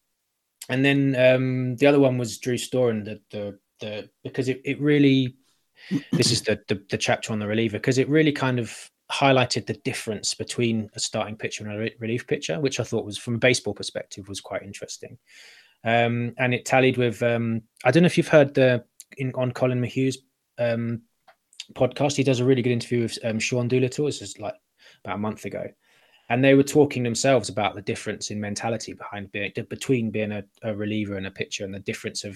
And then um, the other one was Drew Storen, the, the, the, because it, it really, this is the, the, the chapter on the reliever, because it really kind of highlighted the difference between a starting pitcher and a relief pitcher, which I thought was, from a baseball perspective, was quite interesting um, and it tallied with. Um, I don't know if you've heard the in, on Collin McHugh's um, podcast. He does a really good interview with um, Sean Doolittle. This is like about a month ago, and they were talking themselves about the difference in mentality behind being between being a, a reliever and a pitcher, and the difference of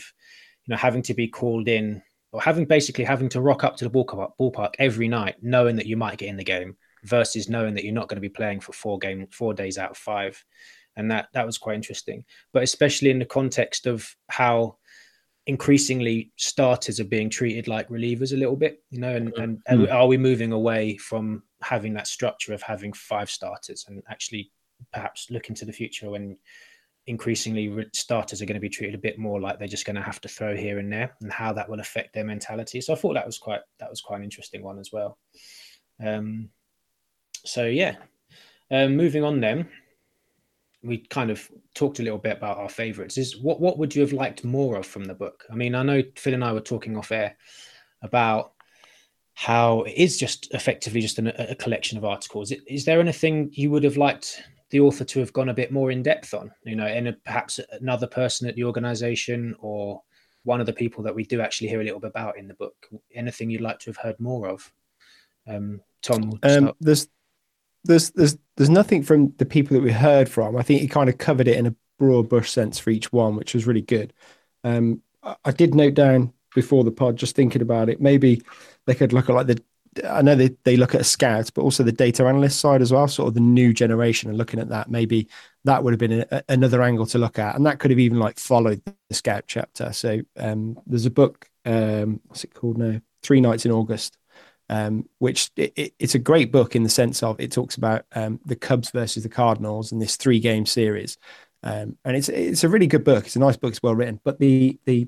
you know having to be called in or having basically having to rock up to the ballpark, ballpark every night, knowing that you might get in the game, versus knowing that you're not going to be playing for four game four days out of five and that that was quite interesting. But especially in the context of how increasingly starters are being treated like relievers a little bit, you know, and, and, and mm. are we moving away from having that structure of having five starters and actually perhaps look into the future when increasingly starters are going to be treated a bit more like they're just going to have to throw here and there and how that will affect their mentality? So i thought that was quite that was quite an interesting one as well. Um so yeah. Um, moving on then, we kind of talked a little bit about our favorites. Is what what would you have liked more of from the book? I mean, I know Phil and I were talking off air about how it is just effectively just an, a collection of articles. Is there anything you would have liked the author to have gone a bit more in depth on? You know, and perhaps another person at the organization or one of the people that we do actually hear a little bit about in the book. Anything you'd like to have heard more of? Um, Tom, um, there's there's there's there's nothing from the people that we heard from. I think he kind of covered it in a broad brush sense for each one, which was really good. Um, I, I did note down before the pod, just thinking about it, maybe they could look at like the I know they, they look at a scout, but also the data analyst side as well, sort of the new generation and looking at that. Maybe that would have been a, another angle to look at. And that could have even like followed the scout chapter. So um, there's a book, um, what's it called now? Three Nights in August um, which it, it, it's a great book in the sense of it talks about um, the Cubs versus the Cardinals in this three game series. Um, and it's it's a really good book. It's a nice book. It's well written. But the the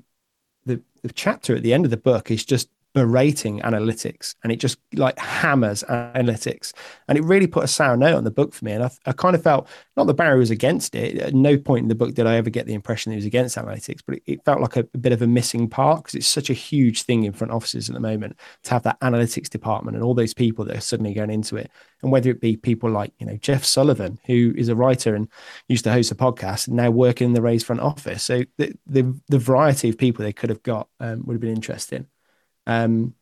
the, the chapter at the end of the book is just berating analytics and it just like hammers analytics. And it really put a sour note on the book for me and I, I kind of felt not that Barry was against it at no point in the book did I ever get the impression that he was against analytics but it, it felt like a, a, bit of a missing part because it's such a huge thing in front offices at the moment to have that analytics department and all those people that are suddenly going into it. And whether it be people like you know Jeff Sullivan who is a writer and used to host a podcast and now working in the Rays front office. So the the, the variety of people they could have got um, would have been interesting um,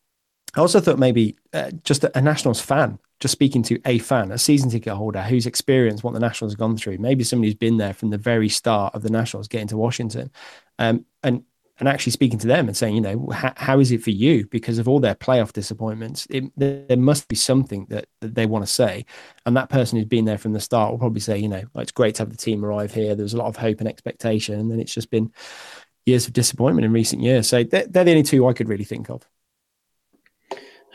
I also thought maybe uh, just a, a, Nationals fan, just speaking to a fan, a season ticket holder who's experienced what the Nationals have gone through. Maybe somebody who's been there from the very start of the Nationals getting to Washington, um, and and actually speaking to them and saying, you know, how, how is it for you because of all their playoff disappointments? It, there must be something that, that they want to say, and that person who's been there from the start will probably say, you know, it's great to have the team arrive here. There's a lot of hope and expectation, and then it's just been years of disappointment in recent years. So they're, they're the only two I could really think of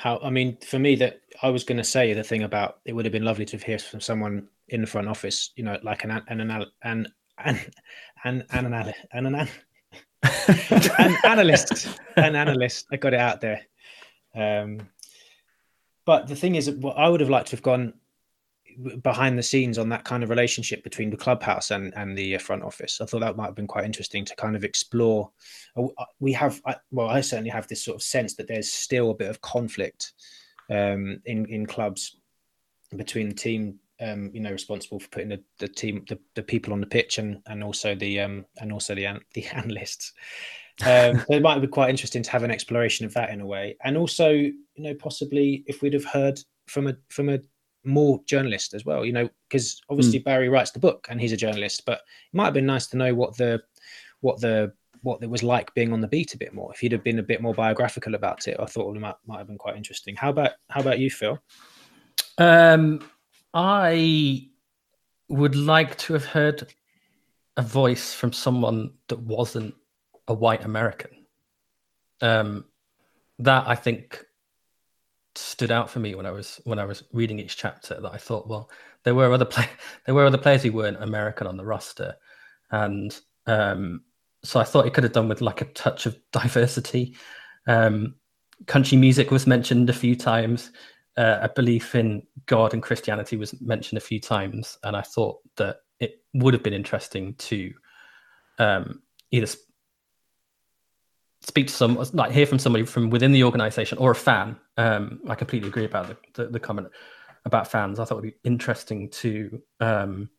how I mean, for me, that I was going to say the thing about it would have been lovely to have hear from someone in the front office, you know, like an an an an an an an an, an, an, an analyst, an analyst. I got it out there. Um, but the thing is, what I would have liked to have gone behind the scenes on that kind of relationship between the clubhouse and and the uh, front office. I thought that might have been quite interesting to kind of explore. Uh, uh, we have, well, I certainly have this sort of sense that there's still a bit of conflict um, in in clubs between the team, um, you know, responsible for putting the, the team, the, the people on the pitch, and and also the um, and also the the analysts. um, so it might be quite interesting to have an exploration of that in a way, and also, you know, possibly if we'd have heard from a from a more journalist as well you know because obviously mm. barry writes the book and he's a journalist but it might have been nice to know what the what the what it was like being on the beat a bit more. If he'd have been a bit more biographical about it i thought it might, might have been quite interesting. How about how about you phil? Um i would like to have heard a voice from someone that wasn't a white american. Um that i think stood out for me when I was when I was reading each chapter that I thought, well, there were other play there were other players who weren't American on the roster, and um, so I thought it could have done with like a touch of diversity. Um, country music was mentioned a few times. Uh, a belief in God and Christianity was mentioned a few times, and I thought that it would have been interesting to um, either speak to some like hear from somebody from within the organization or a fan. Um, i completely agree about the, the, the, comment about fans. I thought it would be interesting to um,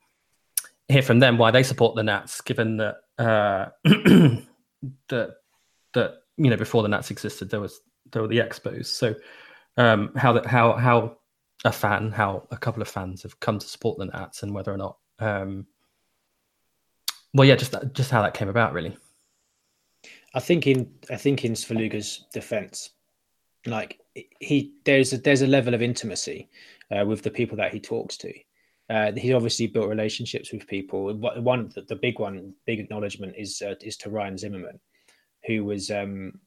hear from them why they support the nats given that uh, that that you know before the nats existed there was there were the expos. So um, how that how how a fan how a couple of fans have come to support the nats and whether or not um, well yeah just just how that came about really I think in I think in Svrluga's defense, like he there's a there's a level of intimacy uh, with the people that he talks to. Uh, he's obviously built relationships with people. One the, the big one, big acknowledgement is uh, is to Ryan Zimmerman, who was um,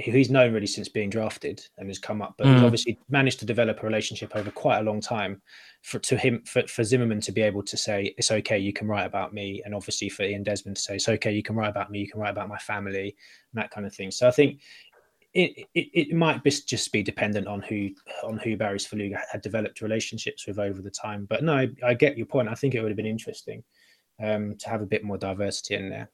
he's known really since being drafted and has come up, but mm. he's obviously managed to develop a relationship over quite a long time. For to him, for, for Zimmerman to be able to say it's okay, you can write about me, and obviously for Ian Desmond to say it's okay, you can write about me, you can write about my family, and that kind of thing. So I think it, it, it might be, just be dependent on who on who Barry Svrluga had developed relationships with over the time. But no, I, I get your point. I think it would have been interesting um, to have a bit more diversity in there.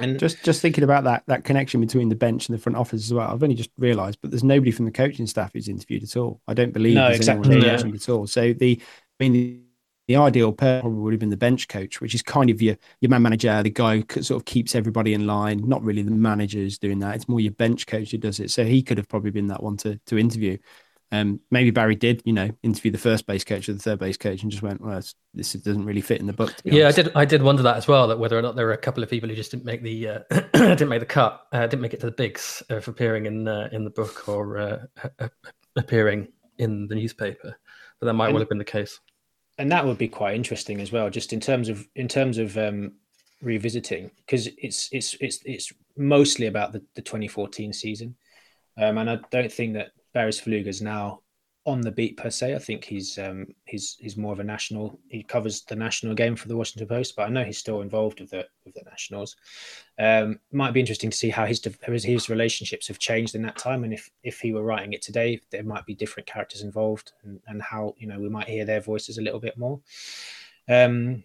And just just thinking about that that connection between the bench and the front office as well. I've only just realised, but there's nobody from the coaching staff who's interviewed at all. I don't believe no, there's exactly, anyone yeah. at all. So the I mean the, the ideal pair probably would have been the bench coach, which is kind of your your man manager, the guy who sort of keeps everybody in line. Not really the manager who's doing that. It's more your bench coach who does it. So he could have probably been that one to to interview. Um, maybe Barry did, you know, interview the first base coach or the third base coach and just went, well, this doesn't really fit in the book. yeah, honest. I did. I did wonder that as well. That whether or not there were a couple of people who just didn't make the uh, didn't make the cut, uh, didn't make it to the bigs of appearing in uh, in the book or uh, appearing in the newspaper. But that might and, well have been the case. And that would be quite interesting as well, just in terms of in terms of um, revisiting, because it's it's it's it's mostly about the, the 2014 season, um, and I don't think that Barry Svrluga's now on the beat per se. I think he's um, he's he's more of a national. He covers the national game for the Washington Post, but I know he's still involved with the with the Nationals. Um, might be interesting to see how his his, his relationships have changed in that time, and if if he were writing it today, there might be different characters involved, and, and how you know we might hear their voices a little bit more. Um,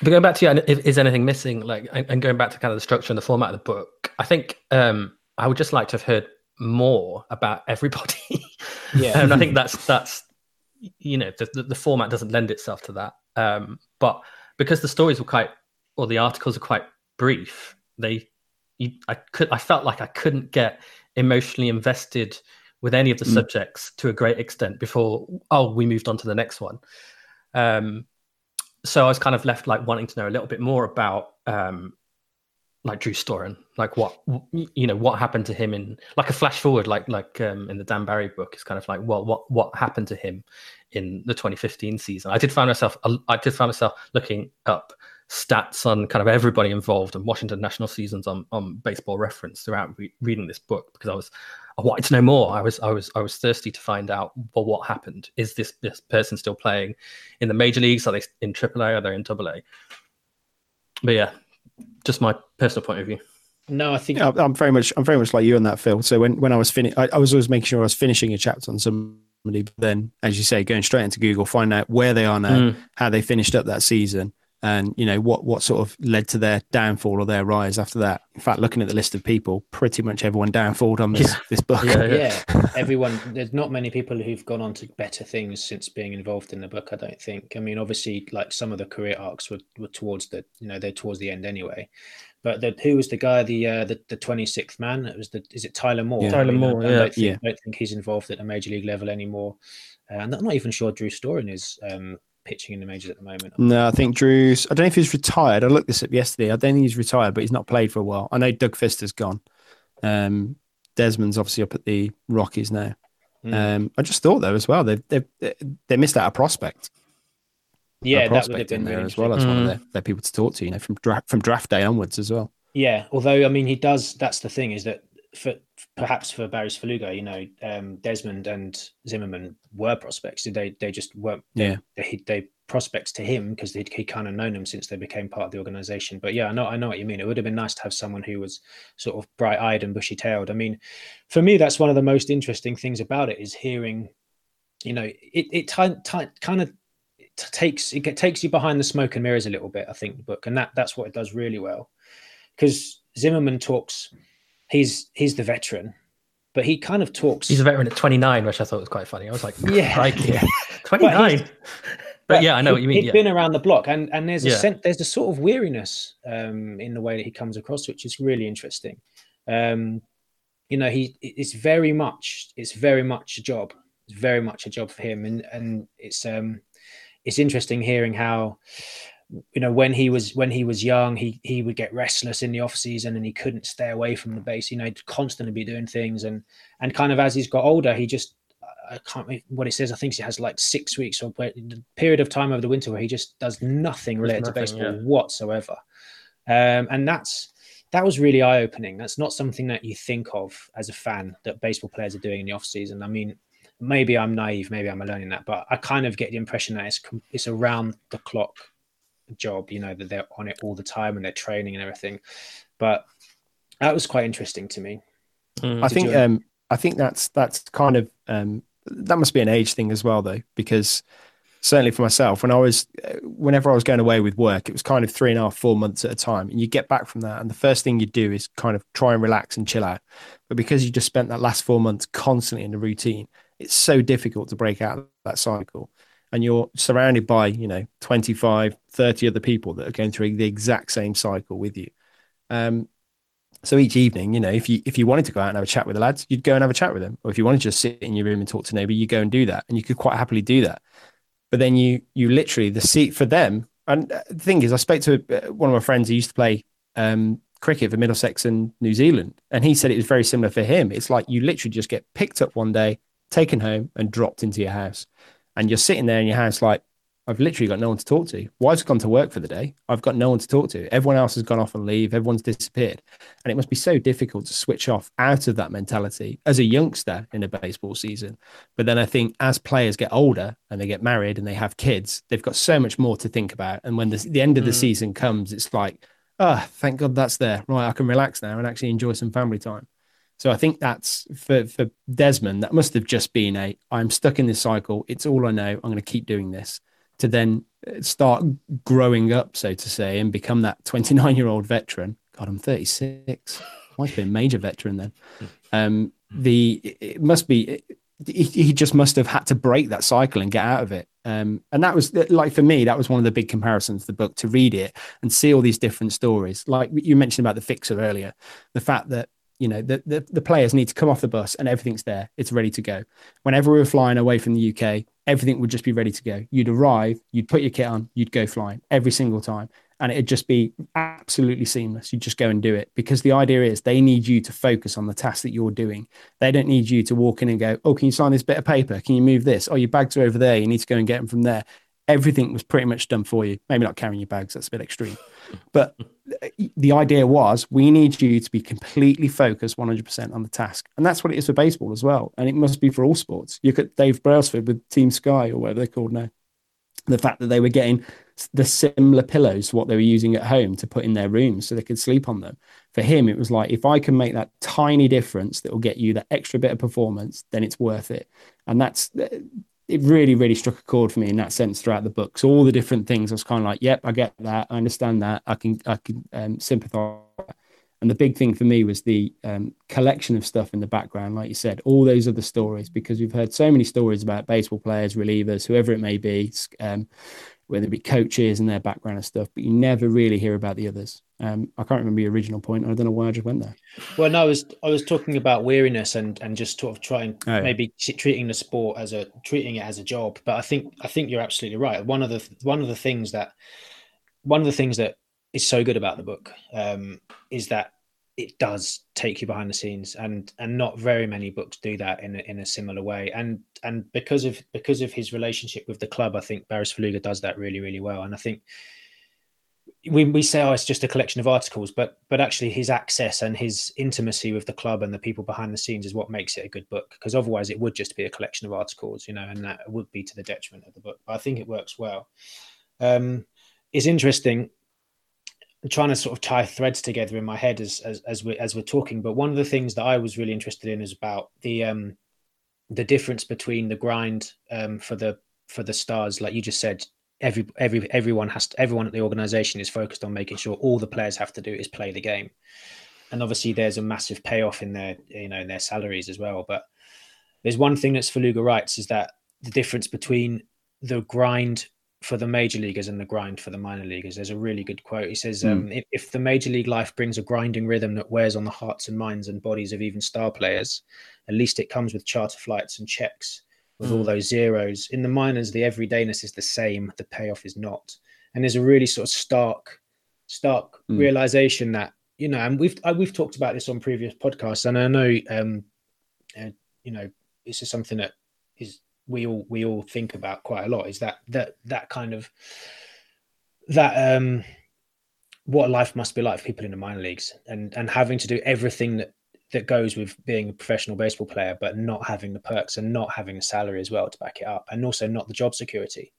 but going back to you, is anything missing? Like, and going back to kind of the structure and the format of the book, I think um, I would just like to have heard more about everybody. Yeah, and I think that's that's you know the, the format doesn't lend itself to that. Um, but because the stories were quite or the articles are quite brief, they you, I could I felt like I couldn't get emotionally invested with any of the mm. subjects to a great extent before oh we moved on to the next one. Um, so I was kind of left like wanting to know a little bit more about um, like Drew Storen, like what you know, what happened to him in like a flash forward, like like um, in the Dan Barry book, is kind of like well, what what happened to him in the 2015 season. I did find myself, I did find myself looking up stats on kind of everybody involved and Washington national seasons on on Baseball Reference throughout re- reading this book because I was I wanted to know more. I was I was I was thirsty to find out well what happened. Is this this person still playing in the major leagues? Are they in AAA? Are they in AA? But yeah, just my personal point of view. No, I think yeah, I'm very much I'm very much like you on that, Phil. So when when I was finished, I, I, was always making sure I was finishing a chapter on somebody, but then, as you say, going straight into Google, find out where they are now, mm. how they finished up that season, and you know what what sort of led to their downfall or their rise after that. In fact, looking at the list of people, pretty much everyone downfalled on this yeah. this book. Yeah, yeah. everyone. There's not many people who've gone on to better things since being involved in the book. I don't think. I mean, obviously, like some of the career arcs were, were towards the you know they're towards the end anyway. But the, who was the guy, the uh, the the twenty sixth man? It was the is it Tyler Moore? Yeah. Tyler I mean, Moore, I, yeah. I don't, think, yeah. I don't think he's involved at the major league level anymore. Uh, and I'm not even sure Drew Storen is um, pitching in the majors at the moment. No, I think Drew's. I don't know if he's retired. I looked this up yesterday. I don't think he's retired, but he's not played for a while. I know Doug Fister's gone. Um, Desmond's obviously up at the Rockies now. Mm. Um, I just thought though as well they they they missed out a prospect. Yeah, a prospect that in there really as well. That's mm. one of their, their people to talk to. You know, from draft from draft day onwards as well. Yeah, although I mean, he does. That's the thing is that for perhaps for Barry Svrluga, you know, um, Desmond and Zimmerman were prospects. Did they they just weren't. Yeah, they, they prospects to him because he kind of known them since they became part of the organization. But yeah, I know I know what you mean. It would have been nice to have someone who was sort of bright eyed and bushy tailed. I mean, for me, that's one of the most interesting things about it is hearing, you know, it it t- t- kind of takes it takes you behind the smoke and mirrors a little bit. I think the book, and that that's what it does really well because Zimmerman talks he's he's the veteran, but he kind of talks. He's a veteran at 29, which I thought was quite funny. I was like, yeah, yeah. 29. But, but, yeah, I know what you mean. He's yeah. been around the block, and and there's a Yeah. sense, there's a sort of weariness um, in the way that he comes across, which is really interesting. Um, you know, he it's very much it's very much a job. It's very much a job for him, and and it's um it's interesting hearing how you know when he was when he was young he he would get restless in the off season and he couldn't stay away from the base you know he'd constantly be doing things. And and kind of as he's got older he just i can't remember what he says. I think he has like six weeks or a period of time over the winter where he just does nothing related nothing, to baseball yeah. whatsoever. Um and that's that was really eye-opening. That's not something that you think of as a fan that baseball players are doing in the off season. I mean maybe i'm naive maybe i'm learning that but i kind of get the impression that it's it's around the clock job you know that they're on it all the time and they're training and everything but that was quite interesting to me Mm, I think you... um, I think that's that's kind of um, that must be an age thing as well, though, because certainly for myself, when I was, whenever I was going away with work, it was kind of three and a half, four months at a time. And you get back from that, and the first thing you do is kind of try and relax and chill out. But because you just spent that last four months constantly in the routine, it's so difficult to break out of that cycle. And you're surrounded by, you know, 25, 30 other people that are going through the exact same cycle with you. Um, so each evening, you know, if you if you wanted to go out and have a chat with the lads, you'd go and have a chat with them. Or if you wanted to just sit in your room and talk to nobody, you go and do that, and you could quite happily do that. But then you you literally the seat for them. And the thing is, I spoke to uh, one of my friends who used to play um, cricket for Middlesex and New Zealand, and he said it was very similar for him. It's like you literally just get picked up one day, taken home, and dropped into your house, and you're sitting there in your house like I've literally got no one to talk to. Wife's gone to work for the day. I've got no one to talk to. Everyone else has gone off and leave. Everyone's disappeared. And it must be so difficult to switch off out of that mentality as a youngster in a baseball season. But then I think as players get older and they get married and they have kids, they've got so much more to think about. And when the, the end of the mm. season comes, it's like, oh, thank God that's there. Right, I can relax now and actually enjoy some family time. So I think that's for for Desmond. That must have just been a I'm stuck in this cycle. It's all I know. I'm going to keep doing this to then start growing up, so to say, and become that 29 year old veteran. God, I'm 36. I might be a major veteran then. Um, the it must be he, he, just must have had to break that cycle and get out of it. Um, and that was like for me, that was one of the big comparisons of the book to read it and see all these different stories. Like you mentioned about the fixer earlier, the fact that you know the, the, the players need to come off the bus and everything's there. It's ready to go. Whenever we were flying away from the uk everything would just be ready to go. You'd arrive you'd put your kit on you'd go flying every single time and it'd just be absolutely seamless. You just go and do it because the idea is they need you to focus on the task that you're doing. They don't need you to walk in and go oh can you sign this bit of paper? Can you move this? Oh your bags are over there. You need to go and get them from there. Everything was pretty much done for you. Maybe not carrying your bags that's a bit extreme but the idea was we need you to be completely focused 100% on the task. And that's what it is for baseball as well. And it must be for all sports. You at Dave Brailsford with Team Sky or whatever they're called now. The fact that they were getting the similar pillows what they were using at home to put in their rooms so they could sleep on them. For him, it was like if I can make that tiny difference that will get you that extra bit of performance, then it's worth it. And that's it really, really struck a chord for me in that sense throughout the book. So all the different things, I was kind of like, "Yep, I get that. I understand that. I can, I can um, sympathise." And the big thing for me was the um, collection of stuff in the background, like you said, all those other stories, because we've heard so many stories about baseball players, relievers, whoever it may be, um, whether it be coaches and their background and stuff, but you never really hear about the others. Um, I can't remember the original point. I don't know why I just went there. Well, no, I was I was talking about weariness and and just sort of trying oh, yeah. maybe treating the sport as a treating it as a job. But I think I think you're absolutely right. One of the one of the things that one of the things that is so good about the book um, is that it does take you behind the scenes and and not very many books do that in a, in a similar way. And and because of because of his relationship with the club i think Barry Svrluga does that really really well. And i think we, we say oh it's just a collection of articles but but actually his access and his intimacy with the club and the people behind the scenes is what makes it a good book because otherwise it would just be a collection of articles you know and that would be to the detriment of the book. But i think it works well. Um it's interesting trying to sort of tie threads together in my head as as as we as we're talking. But one of the things that I was really interested in is about the um the difference between the grind um for the for the stars, like you just said. Every every everyone has to, everyone at the organization is focused on making sure all the players have to do is play the game, and obviously there's a massive payoff in their you know in their salaries as well. But there's one thing that Svrluga writes is that the difference between the grind for the major leaguers and the grind for the minor leaguers. There's a really good quote. He says, mm. um, if, if, the major league life brings a grinding rhythm that wears on the hearts and minds and bodies of even star players, at least it comes with charter flights and checks with mm. all those zeros. In the minors, the everydayness is the same, the payoff is not. And there's a really sort of stark, stark mm. realization that you know, and we've uh, we've talked about this on previous podcasts, and I know, um, uh, you know, this is something that we all we all think about quite a lot is that that that kind of that um what life must be like for people in the minor leagues and and having to do everything that that goes with being a professional baseball player but not having the perks and not having a salary as well to back it up and also not the job security.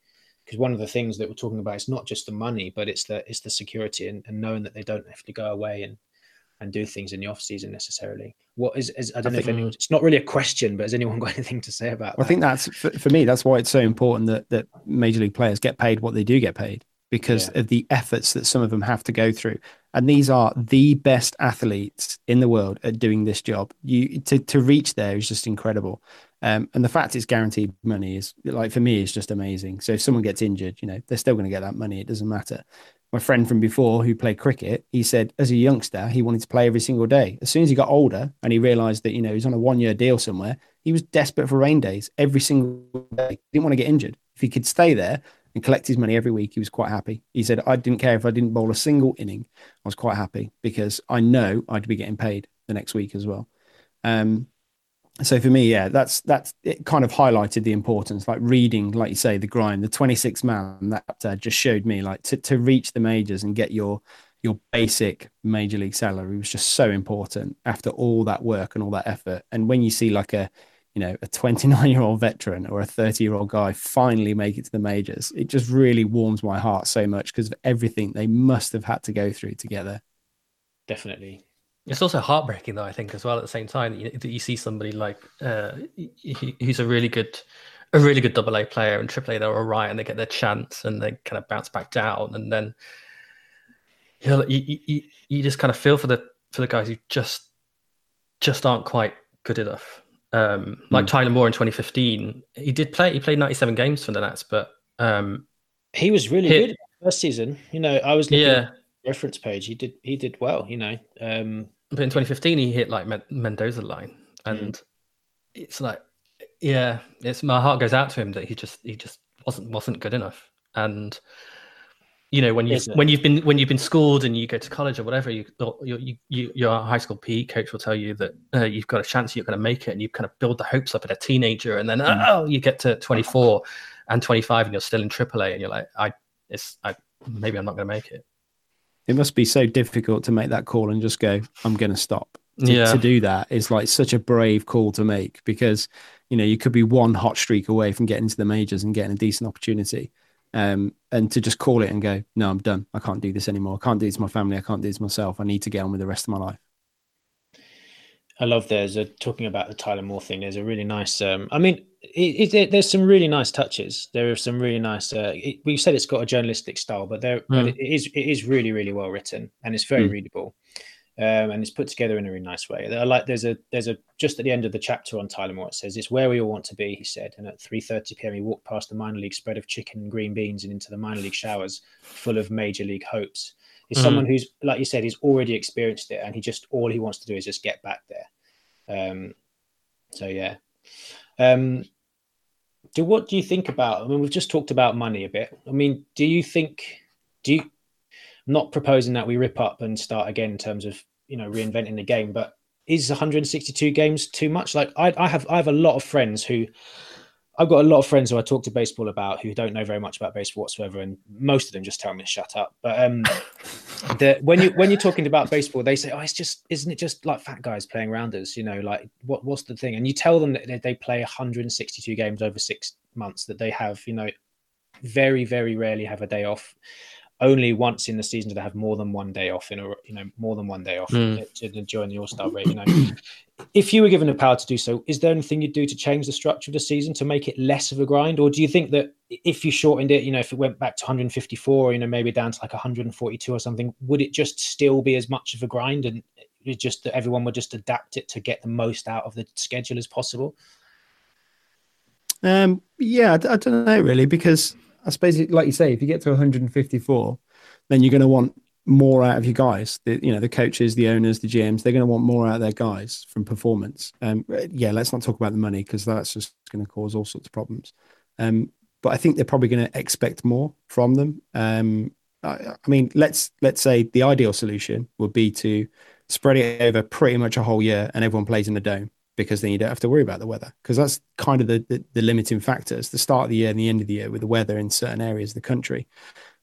Because one of the things that we're talking about is not just the money but it's the it's the security and, and knowing that they don't have to go away and and do things in the off season necessarily. What is, is I don't I know if anyone, it's not really a question, but has anyone got anything to say about well, that? I think that's for, for, me, that's why it's so important that, that major league players get paid what they do get paid because yeah. of the efforts that some of them have to go through. And these are the best athletes in the world at doing this job. You to, to reach there is just incredible. Um, and the fact it's guaranteed money is like for me is just amazing. So if someone gets injured, you know, they're still going to get that money. It doesn't matter my friend from before who played cricket, he said as a youngster, he wanted to play every single day. As soon as he got older and he realized that, you know, he's on a one year deal somewhere, he was desperate for rain days every single day. He didn't want to get injured. If he could stay there and collect his money every week, he was quite happy. He said, I didn't care if I didn't bowl a single inning. I was quite happy because I know I'd be getting paid the next week as well. Um, so for me, yeah, that's that's it. Kind of highlighted the importance, like reading, like you say, the grind, the 26 man that uh, just showed me, like to to reach the majors and get your your basic major league salary was just so important after all that work and all that effort. And when you see like a you know a 29 year old veteran or a 30 year old guy finally make it to the majors, it just really warms my heart so much because of everything they must have had to go through together. Definitely, it's also heartbreaking, though. I think as well. At the same time, that you, that you see somebody like uh, who's a really good, a really good double A player and triple A, they're all right, and they get their chance, and they kind of bounce back down, and then you, you, you just kind of feel for the for the guys who just just aren't quite good enough. Um, like mm. Tyler Moore in 2015, he did play. He played 97 games for the Nats, but um, he was really hit, good first season. You know, I was looking yeah. Reference page. He did he did well. You know, um, but in 2015 he hit like Mendoza line, and mm. it's like, yeah, it's my heart goes out to him that he just he just wasn't wasn't good enough, and you know when you when you've been when you've been schooled and you go to college or whatever you you, you your high school PE coach will tell you that uh, you've got a chance you're going to make it and you kind of build the hopes up at a teenager and then mm. oh you get to 24 and 25 and you're still in AAA and you're like I it's I maybe I'm not going to make it it must be so difficult to make that call and just go, I'm going to stop. To, yeah. to do that is like such a brave call to make because, you know, you could be one hot streak away from getting to the majors and getting a decent opportunity. Um, and to just call it and go, no, I'm done. I can't do this anymore. I can't do this to my family. I can't do this myself. I need to get on with the rest of my life. I love there's a talking about the Tyler Moore thing. There's a really nice. Um, I mean, it, it, there's some really nice touches. There are some really nice. Uh, it, we said it's got a journalistic style, but there, mm. but it is it is really really well written and it's very mm. readable, um, and it's put together in a really nice way. I like there's a there's a just at the end of the chapter on Tyler Moore. It says it's where we all want to be. He said, and at 3:30 p.m. he walked past the minor league spread of chicken and green beans and into the minor league showers full of major league hopes. He's mm. someone who's like you said, he's already experienced it, and he just all he wants to do is just get back there. Um, so yeah. Um, do what do you think about? I mean, we've just talked about money a bit. I mean, do you think? Do you? I'm not proposing that we rip up and start again in terms of you know reinventing the game, but is 162 games too much? Like I, I have I have a lot of friends who I've got a lot of friends who I talk to baseball about who don't know very much about baseball whatsoever, and most of them just tell me to shut up. But um, the, when you when you're talking about baseball, they say, "Oh, it's just isn't it just like fat guys playing rounders?" You know, like what what's the thing? And you tell them that they play 162 games over six months, that they have, you know, very very rarely have a day off only once in the season do they have more than one day off in a you know more than one day off mm. to join the All Star break. You know, if you were given the power to do so, is there anything you'd do to change the structure of the season to make it less of a grind, or do you think that if you shortened it, you know, if it went back to 154, you know, maybe down to like 142 or something, would it just still be as much of a grind, and it just that everyone would just adapt it to get the most out of the schedule as possible? Um, yeah, I, I don't know really because I suppose, like you say, if you get to 154, then you're going to want more out of your guys. The, you know, the coaches, the owners, the GMs, they're going to want more out of their guys from performance. Um, yeah, let's not talk about the money because that's just going to cause all sorts of problems. Um, but I think they're probably going to expect more from them. Um, I, I mean, let's let's say the ideal solution would be to spread it over pretty much a whole year and everyone plays in the dome because then you don't have to worry about the weather because that's kind of the, the, the limiting factors the start of the year and the end of the year with the weather in certain areas of the country.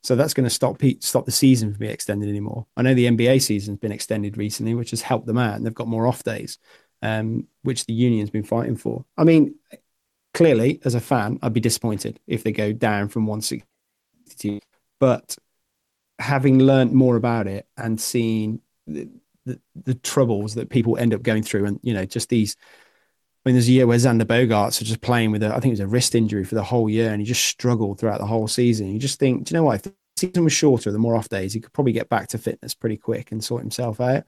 So that's going to stop stop the season from being extended anymore. I know the nba season's been extended recently which has helped them out and they've got more off days um, which the union's been fighting for. I mean clearly as a fan i'd be disappointed if they go down from 160 but having learned more about it and seen the, troubles that people end up going through, and you know, just these. I mean, there's a year where Xander Bogaerts was just playing with a, I think it was a wrist injury for the whole year, and he just struggled throughout the whole season. You just think, do you know what? If the season was shorter, the more off days, he could probably get back to fitness pretty quick and sort himself out.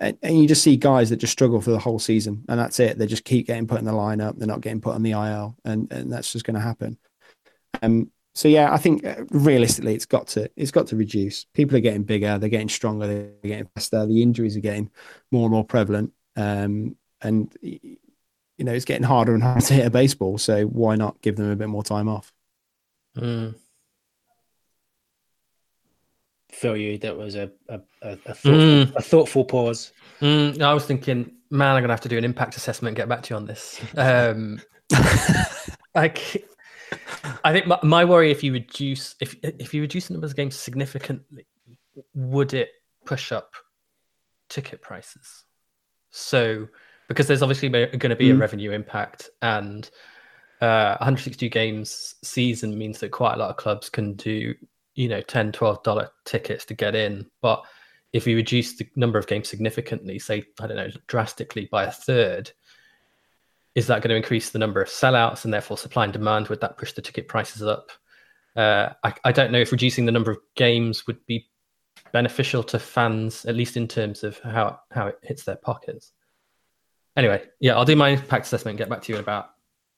And, and you just see guys that just struggle for the whole season, and that's it. They just keep getting put in the lineup. They're not getting put on the IL, and and that's just going to happen. Um, so yeah, I think uh, realistically, it's got to it's got to reduce. People are getting bigger, they're getting stronger, they're getting faster. The injuries are getting more and more prevalent, um, and you know it's getting harder and harder to hit a baseball. So why not give them a bit more time off? Mm. Phil, you that was a a, a, a, thoughtful, Mm. a thoughtful pause. Mm, I was thinking, man, I'm gonna have to do an impact assessment and get back to you on this. Um, like, I think my, my worry if you reduce if if you reduce the numbers of games significantly, would it push up ticket prices? So because there's obviously going to be a Mm. revenue impact, and uh, 162 games season means that quite a lot of clubs can do you know 10 12 dollar tickets to get in but if you reduce the number of games significantly say i don't know drastically by a third is that going to increase the number of sellouts and therefore supply and demand? Would that push the ticket prices up? Uh, I, I don't know if reducing the number of games would be beneficial to fans at least in terms of how how it hits their pockets. Anyway yeah i'll do my impact assessment and get back to you in about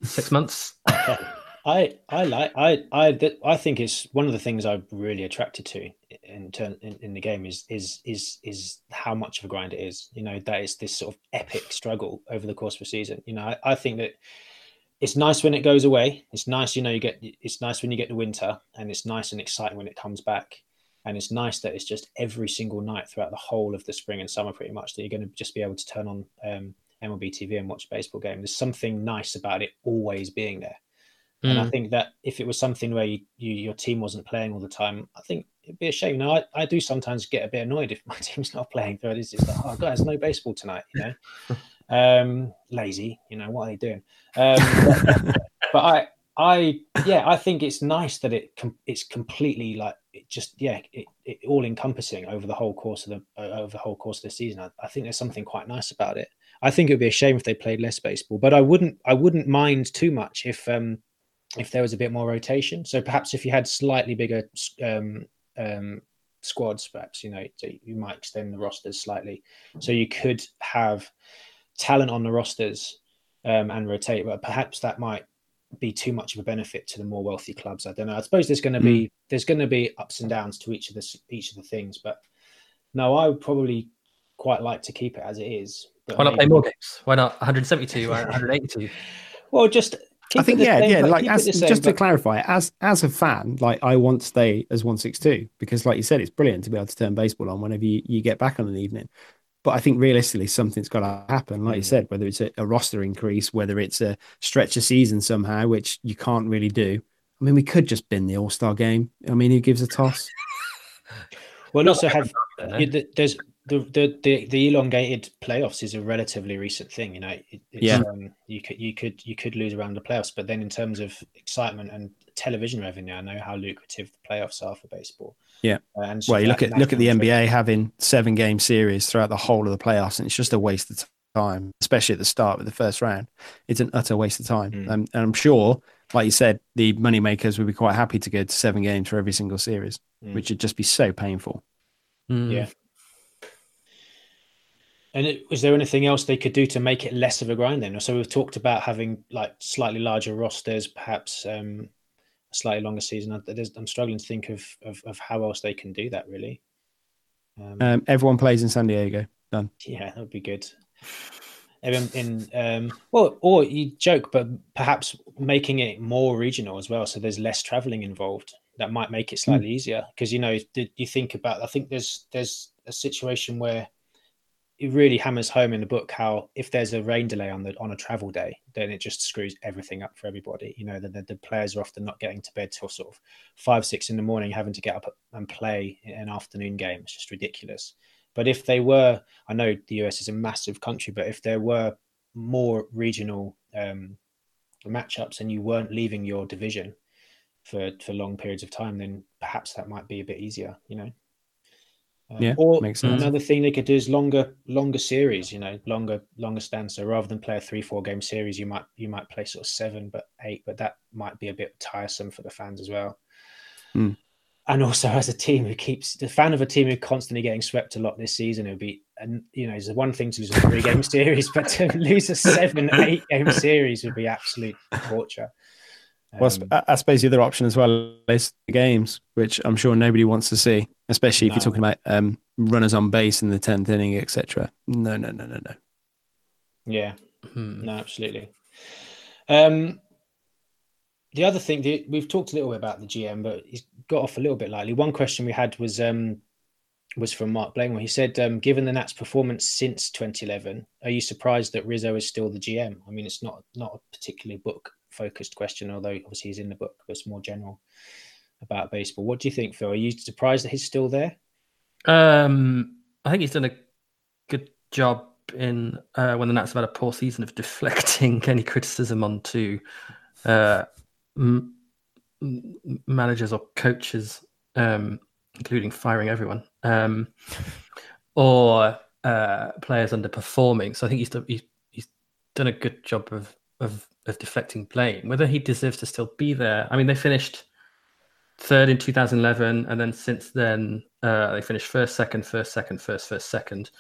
six months I I like I I I think it's one of the things I'm really attracted to in turn in, in the game is is is is how much of a grind it is. You know that it's this sort of epic struggle over the course of a season. You know I, I think that it's nice when it goes away. It's nice, you know, you get it's nice when you get the winter, and it's nice and exciting when it comes back. And it's nice that it's just every single night throughout the whole of the spring and summer, pretty much, that you're going to just be able to turn on um, MLB TV and watch a baseball game. There's something nice about it always being there. And I Mm. think that if it was something where you, you your team wasn't playing all the time, I think it'd be a shame. Now, I, I do sometimes get a bit annoyed if my team's not playing. So it's just like, oh, guys, no baseball tonight, you know. um, lazy, you know, what are they doing? Um, but I, I, yeah, I think it's nice that it com- it's completely like it just yeah, it, it all encompassing over the whole course of the uh, over the whole course of the season. I, I think there's something quite nice about it. I think it would be a shame if they played less baseball, but I wouldn't I wouldn't mind too much if um if there was a bit more rotation. So perhaps if you had slightly bigger um, um, squads, perhaps you know you might extend the rosters slightly, so you could have talent on the rosters um, and rotate. But perhaps that might be too much of a benefit to the more wealthy clubs. I don't know. I suppose there's going to be there's going to be ups and downs to each of the each of the things, but no, I would probably quite like to keep it as it is. Why not play more games why not 172 or 182 Well, just I think yeah, same, yeah. Like as, same, just to clarify, as as a fan, like I want to stay as one six two because, like you said, it's brilliant to be able to turn baseball on whenever you, you get back on an evening. But I think realistically, something's got to happen. Like you Mm. said, whether it's a, a roster increase, whether it's a stretch of season somehow, which you can't really do. I mean, we could just bin the All Star game. I mean, who gives a toss? Well, also have you, there's the, the the the elongated playoffs is a relatively recent thing. You know, it, it's, Yeah. um, you could you could you could lose around the playoffs, but then in terms of excitement and television revenue, I know how lucrative the playoffs are for baseball. Yeah. Uh, and so Well, you look at look at the can- NBA having seven game series throughout the whole of the playoffs, and it's just a waste of time, especially at the start with the first round. It's an utter waste of time, Mm. um, and I'm sure, like you said, the moneymakers would be quite happy to go to seven games for every single series, Mm. which would just be so painful. Mm. Yeah. And was there anything else they could do to make it less of a grind then? So we've talked about having like slightly larger rosters, perhaps um, a slightly longer season. I, I'm struggling to think of, of of how else they can do that really. Um, Um, everyone plays in San Diego. Done. Yeah, that would be good. In, in um, well, or you joke, but perhaps making it more regional as well, so there's less traveling involved. That might make it slightly easier because you know, did you think about? I think there's there's a situation where it really hammers home in the book how if there's a rain delay on the on a travel day, then it just screws everything up for everybody. You know, the, the, the players are often not getting to bed till sort of five six in the morning, having to get up and play an afternoon game. It's just ridiculous. But if they were, I know the US is a massive country, but if there were more regional um, matchups and you weren't leaving your division for for long periods of time, then perhaps that might be a bit easier. You know. Yeah, or another thing they could do is longer, longer series. You know, longer, longer stands. So rather than play a three, four game series, you might you might play sort of seven, but eight. But that might be a bit tiresome for the fans as well. Mm. And also, as a team who keeps the fan of a team who constantly getting swept a lot this season, it would be, and you know, it's one thing to lose a three game series, but to lose a seven, eight game series would be absolute torture. Well, um, I suppose the other option as well is the games, which I'm sure nobody wants to see, especially if no. you're talking about um, runners on base in the tenth inning, etc. No, no, no, no, no. Yeah, hmm. no, absolutely. Um, the other thing the, we've talked a little bit about the GM, but he's got off a little bit lightly. One question we had was um, was from Mark Blaine. He said, um, "Given the Nats' performance since 2011, are you surprised that Rizzo is still the GM?" I mean, it's not not a particularly book focused question, although obviously he's in the book, but it's more general about baseball. What do you think, Phil? Are you surprised that he's still there? Um, I think he's done a good job in uh, when the Nats have had a poor season of deflecting any criticism onto uh, m- managers or coaches, um, including firing everyone, um, or uh, players underperforming. So I think he's, he's he's done a good job of of of deflecting blame. Whether he deserves to still be there, I mean, they finished third in 2011, and then since then uh, they finished first, second, first, second, first, first, second.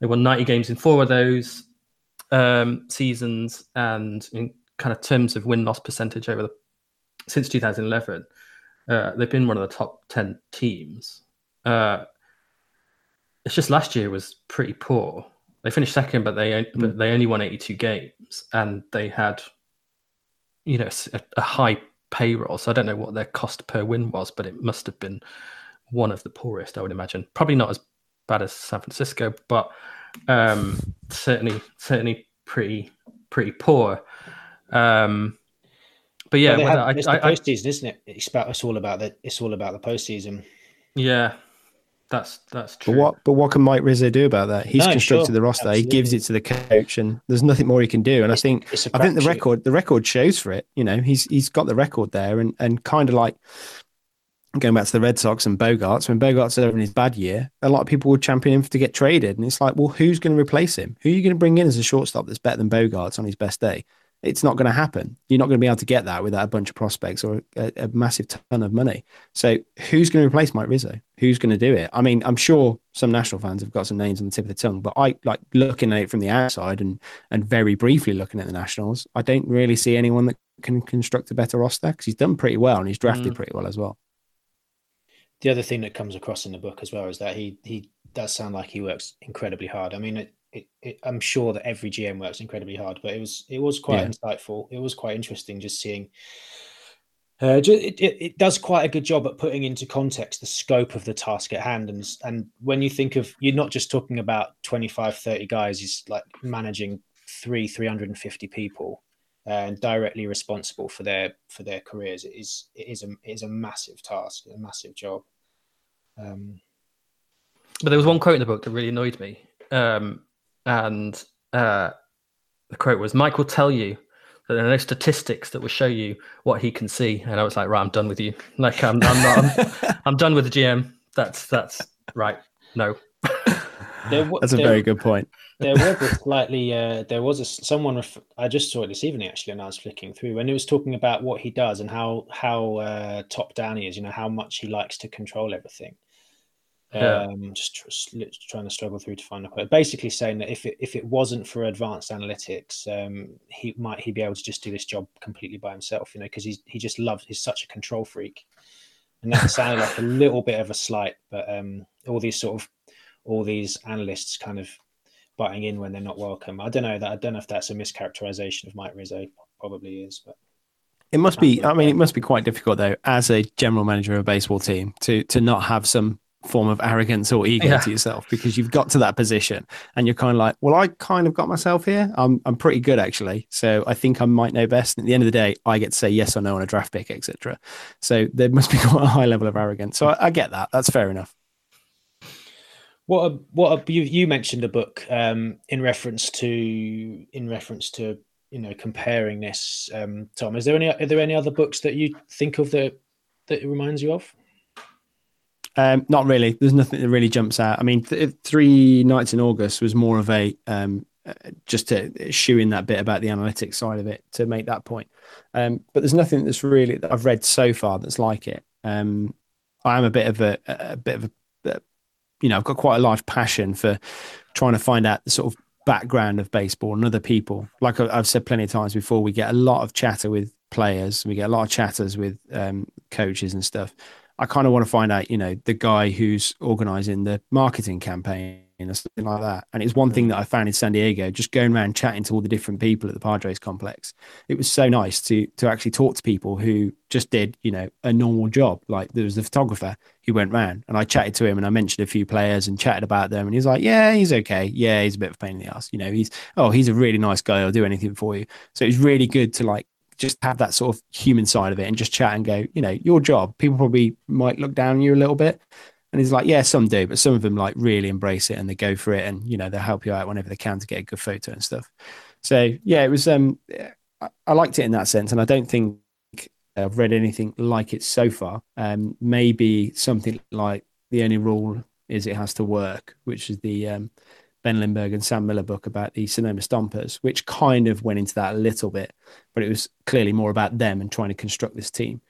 They won 90 games in four of those um, seasons, and in kind of terms of win loss percentage over the since 2011, uh, they've been one of the top 10 teams. Uh, it's just last year was pretty poor. They finished second, but they mm. but they only won 82 games, and they had, you know, a, a high payroll. So I don't know what their cost per win was, but it must have been one of the poorest, I would imagine. Probably not as bad as San Francisco, but um, certainly certainly pretty pretty poor. Um, but yeah, well, have, it's I, the postseason, isn't it? It's about it's all about the it's all about the postseason. Yeah, that's that's true. But what but what can Mike Rizzo do about that? He's no, constructed sure. the roster. Absolutely. He gives it to the coach, and there's nothing more he can do. And it's, I think I think the record the record shows for it. You know, he's he's got the record there, and and kind of like going back to the Red Sox and Bogaerts. when Bogarts Bogaerts having his bad year, a lot of people would champion him to get traded. And it's like, well, who's going to replace him? Who are you going to bring in as a shortstop that's better than Bogaerts on his best day? It's not going to happen. You're not going to be able to get that without a bunch of prospects or a, a massive ton of money. So who's going to replace Mike Rizzo? Who's going to do it? I mean, I'm sure some national fans have got some names on the tip of the tongue, but I like looking at it from the outside and and very briefly looking at the Nationals. I don't really see anyone that can construct a better roster because he's done pretty well and he's drafted mm. pretty well as well the other thing that comes across in the book as well is that he he does sound like he works incredibly hard. I mean, it, it, it, I'm sure that every GM works incredibly hard, but it was it was quite yeah. insightful. It was quite interesting just seeing. Uh, it, it, it, does quite a good job at putting into context the scope of the task at hand and and when you think of you're not just talking about 25 30 guys he's like managing three 350 people and directly responsible for their for their careers. It is it is a it is a massive task, a massive job. Um, but there was one quote in the book that really annoyed me, um, and uh, the quote was, "Mike will tell you." that There are no statistics that will show you what he can see, and I was like, "Right, I'm done with you. Like, I'm, I'm, not, I'm, I'm done with the GM. That's that's right. No, there, That's a there, very good point. there was a slightly, uh, there was a someone. Ref- I just saw it this evening actually, and I was flicking through when he was talking about what he does and how how uh, top down he is. You know how much he likes to control everything. Yeah. Um, just tr- trying to struggle through to find a quote. Basically saying that if it if it wasn't for advanced analytics, um, he might he be able to just do this job completely by himself. You know, because he's he just loves he's such a control freak, and that sounded like a little bit of a slight, but um, all these sort of all these analysts kind of butting in when they're not welcome. I don't know that I don't know if that's a mischaracterization of Mike Rizzo. Probably is, but it must be. I mean, it must be quite difficult though, as a general manager of a baseball team, to to not have some form of arrogance or ego yeah. to yourself because you've got to that position and you're kind of like, well, I kind of got myself here. I'm I'm pretty good actually, so I think I might know best. And at the end of the day, I get to say yes or no on a draft pick, etc. So there must be quite a high level of arrogance. So I, I get that. That's fair enough. What a, what a, you you mentioned a book um, in reference to in reference to you know comparing this. Um, Tom, is there any are there any other books that you think of that that it reminds you of? Um, not really. There's nothing that really jumps out. I mean, th- three nights in August was more of a um, uh, just to shoe in that bit about the analytics side of it to make that point. Um, but there's nothing that's really that I've read so far that's like it. Um, I am a bit of a, a bit of a, you know, I've got quite a large passion for trying to find out the sort of background of baseball and other people. Like I've said plenty of times before, we get a lot of chatter with players, we get a lot of chatters with um, coaches and stuff. I kind of want to find out, you know, the guy who's organizing the marketing campaign or something like that. And it's one thing that I found in San Diego, just going around chatting to all the different people at the Padres complex. It was so nice to to actually talk to people who just did, you know, a normal job. Like there was the photographer who went round and I chatted to him and I mentioned a few players and chatted about them. And he's like, Yeah, he's okay. Yeah, he's a bit of a pain in the ass. You know, he's oh, he's a really nice guy, I'll do anything for you. So it's really good to like just have that sort of human side of it and just chat and go, you know, your job. People probably might look down on you a little bit. And he's like, yeah, some do, but some of them like really embrace it and they go for it and, you know, they'll help you out whenever they can to get a good photo and stuff. So yeah, it was, um, I, liked it in that sense. And I don't think I've read anything like it so far. Um, maybe something like the only rule is it has to work, which is the, um, Ben Lindbergh and Sam Miller book about the Sonoma Stompers, which kind of went into that a little bit, but it was clearly more about them and trying to construct this team.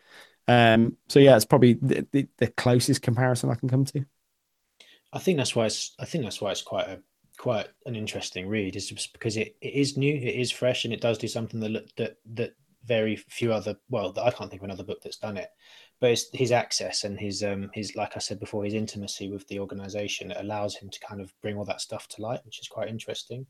Um, so yeah, it's probably the, the, the, closest comparison I can come to. I think that's why it's. I think that's why it's quite a quite an interesting read, is because it, it is new, it is fresh, and it does do something that that that very few other. Well, I can't think of another book that's done it but it's his access and his um his like I said before his intimacy with the organization that allows him to kind of bring all that stuff to light, which is quite interesting.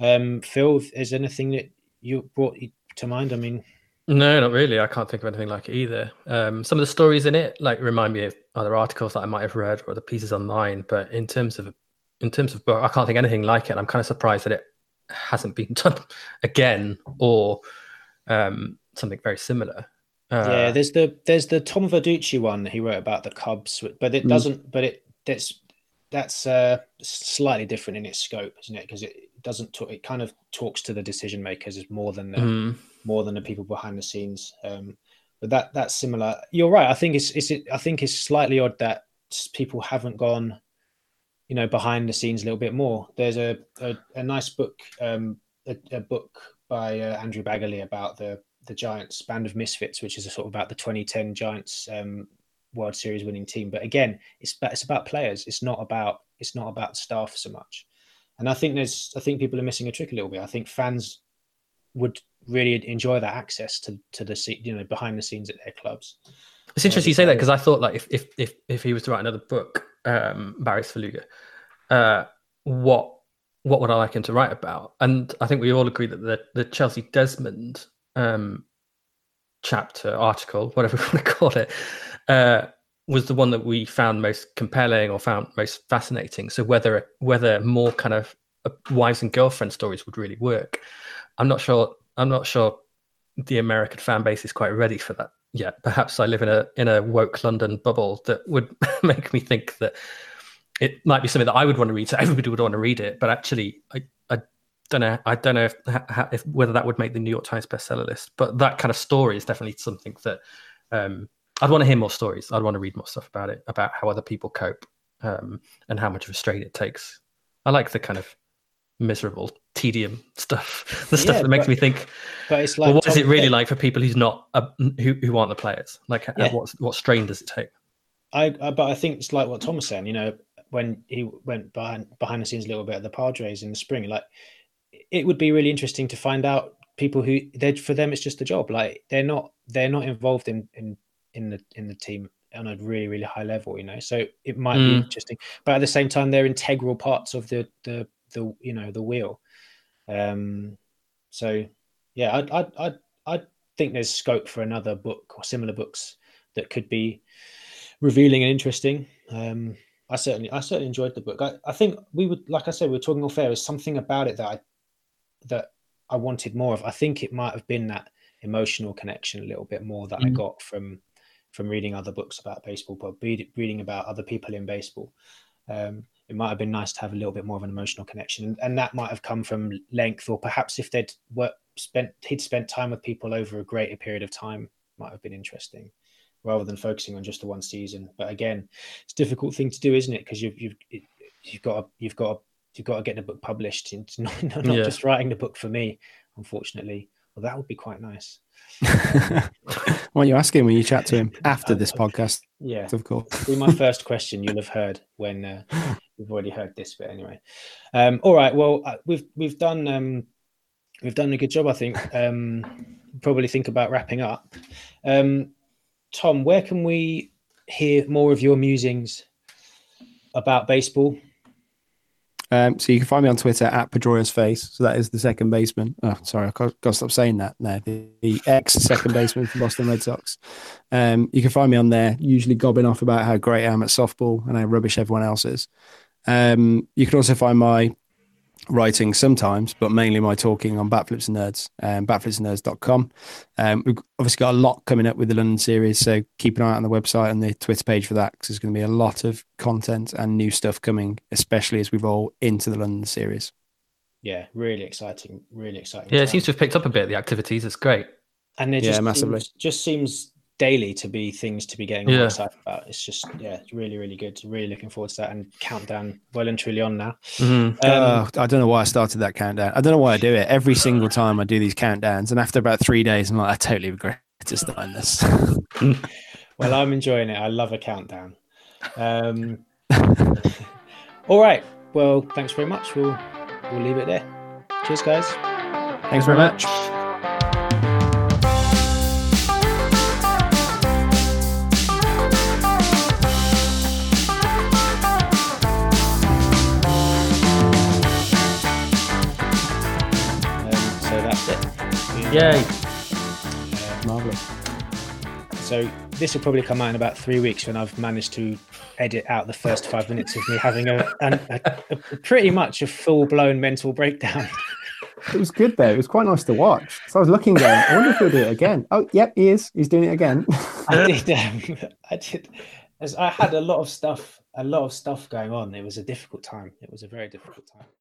Um, Phil, is anything that you brought to mind? I mean, no, not really. I can't think of anything like it either. Um, some of the stories in it like remind me of other articles that I might have read or the pieces online, but in terms of in terms of book, I can't think anything like it. I'm kind of surprised that it hasn't been done again or um, something very similar. Uh, yeah, there's the there's the Tom Verducci one he wrote about the Cubs, but it hmm. doesn't. Mm. But it that's that's uh, slightly different in its scope, isn't it? Because it doesn't talk. It kind of talks to the decision makers more than the mm. more than the people behind the scenes. Um, but that that's similar. You're right. I think it's it's I think it's slightly odd that people haven't gone, you know, behind the scenes a little bit more. There's a a, a nice book, um, a, a book by uh, Andrew Baggarly about the the Giants Band of Misfits, which is a sort of about the 2010 Giants um, World Series winning team. But again, it's it's about players. It's not about it's not about staff so much. And I think there's I think people are missing a trick a little bit. I think fans would really enjoy that access to to the you know behind the scenes at their clubs. It's interesting you say that because I thought like if if if if he was to write another book, um, Barry Svrluga, uh, what what would I like him to write about? And I think we all agree that the the Chelsea Desmond um, chapter, article, whatever you want to call it, uh, was the one that we found most compelling or found most fascinating. So whether whether more kind of uh, wives and girlfriend stories would really work, I'm not sure. I'm not sure the American fan base is quite ready for that yet. Perhaps I live in a in a woke London bubble that would make me think that it might be something that I would want to read. So everybody would want to read it, but actually, I don't know. I don't know if, if, whether that would make the New York Times bestseller list, but that kind of story is definitely something that um, I'd want to hear more stories. I'd want to read more stuff about it, about how other people cope um, and how much of a strain it takes. I like the kind of miserable tedium stuff, the stuff yeah, that makes but, me think. But it's like, well, what Tom is it really like for people who's not uh, who who aren't the players? Like, yeah. what what strain does it take? I, I but I think it's like what Tom was saying. You know, when he went behind behind the scenes a little bit at the Padres in the spring, like it would be really interesting to find out people who they for them it's just a job like they're not they're not involved in in in the in the team on a really really high level you know so it might mm. be interesting but at the same time they're integral parts of the the the you know the wheel um so yeah i i i, I think there's scope for another book or similar books that could be revealing and interesting um I certainly, I certainly enjoyed the book. I, I think we would, like I said, we were talking off air. Is something about it that I that I wanted more of. I think it might have been that emotional connection a little bit more that mm-hmm. I got from from reading other books about baseball, but reading about other people in baseball. Um, it might have been nice to have a little bit more of an emotional connection, and, and that might have come from length, or perhaps if they'd work, spent he'd spent time with people over a greater period of time, might have been interesting. rather than focusing on just the one season. But again, it's a difficult thing to do, isn't it? Because you've you've you've got to, you've got to, you've got to get the book published. It's not, not Yeah. just writing the book for me, unfortunately. Well, that would be quite nice. Why don't you ask him when you chat to him after this podcast, Yeah, of course. be my first question you'll have heard when uh, you've already heard this But anyway. Um, all right, well uh, we've we've done um, we've done a good job, I think. Um, probably think about wrapping up. Um, Tom, where can we hear more of your musings about baseball? Um, so you can find me on Twitter at Pedroia's Face. So that is the second baseman. Oh, sorry, I got, to stop saying that. No, the, the ex second baseman for Boston Red Sox. Um, you can find me on there, usually gobbing off about how great I am at softball and how rubbish everyone else is. Um, you can also find my writing sometimes, but mainly my talking on Batflips and Nerds, and um, batflipsandnerds.com. Um, we've obviously got a lot coming up with the London series, so keep an eye out on the website and the Twitter page for that because there's going to be a lot of content and new stuff coming, especially as we roll into the London series. Yeah, really exciting, really exciting. Yeah, it seems to have picked up a bit the activities. It's great. and it Yeah, just massively. seems, just seems daily to be things to be getting Yeah. excited about. It's just yeah, it's really really good. Really looking forward to that and countdown well and truly on now. Mhm. Um, oh, I don't know why I started that countdown. I don't know why I do it every single time I do these countdowns, and after about three days, I'm like, I totally regret starting this. well, I'm enjoying it. I love a countdown. Um, all right. Well, thanks very much. We'll we'll leave it there. Cheers, guys. Thanks very much. Yay. Marvelous. So this will probably come out in about three weeks when I've managed to edit out the first five minutes of me having a, an, a, a pretty much a full blown mental breakdown. It was good though. It was quite nice to watch. So I was looking going, I wonder if he'll do it again. Oh, yep, he is. He's doing it again. I did. Um, I did. As I had a lot of stuff, a lot of stuff going on. It was a difficult time. It was a very difficult time.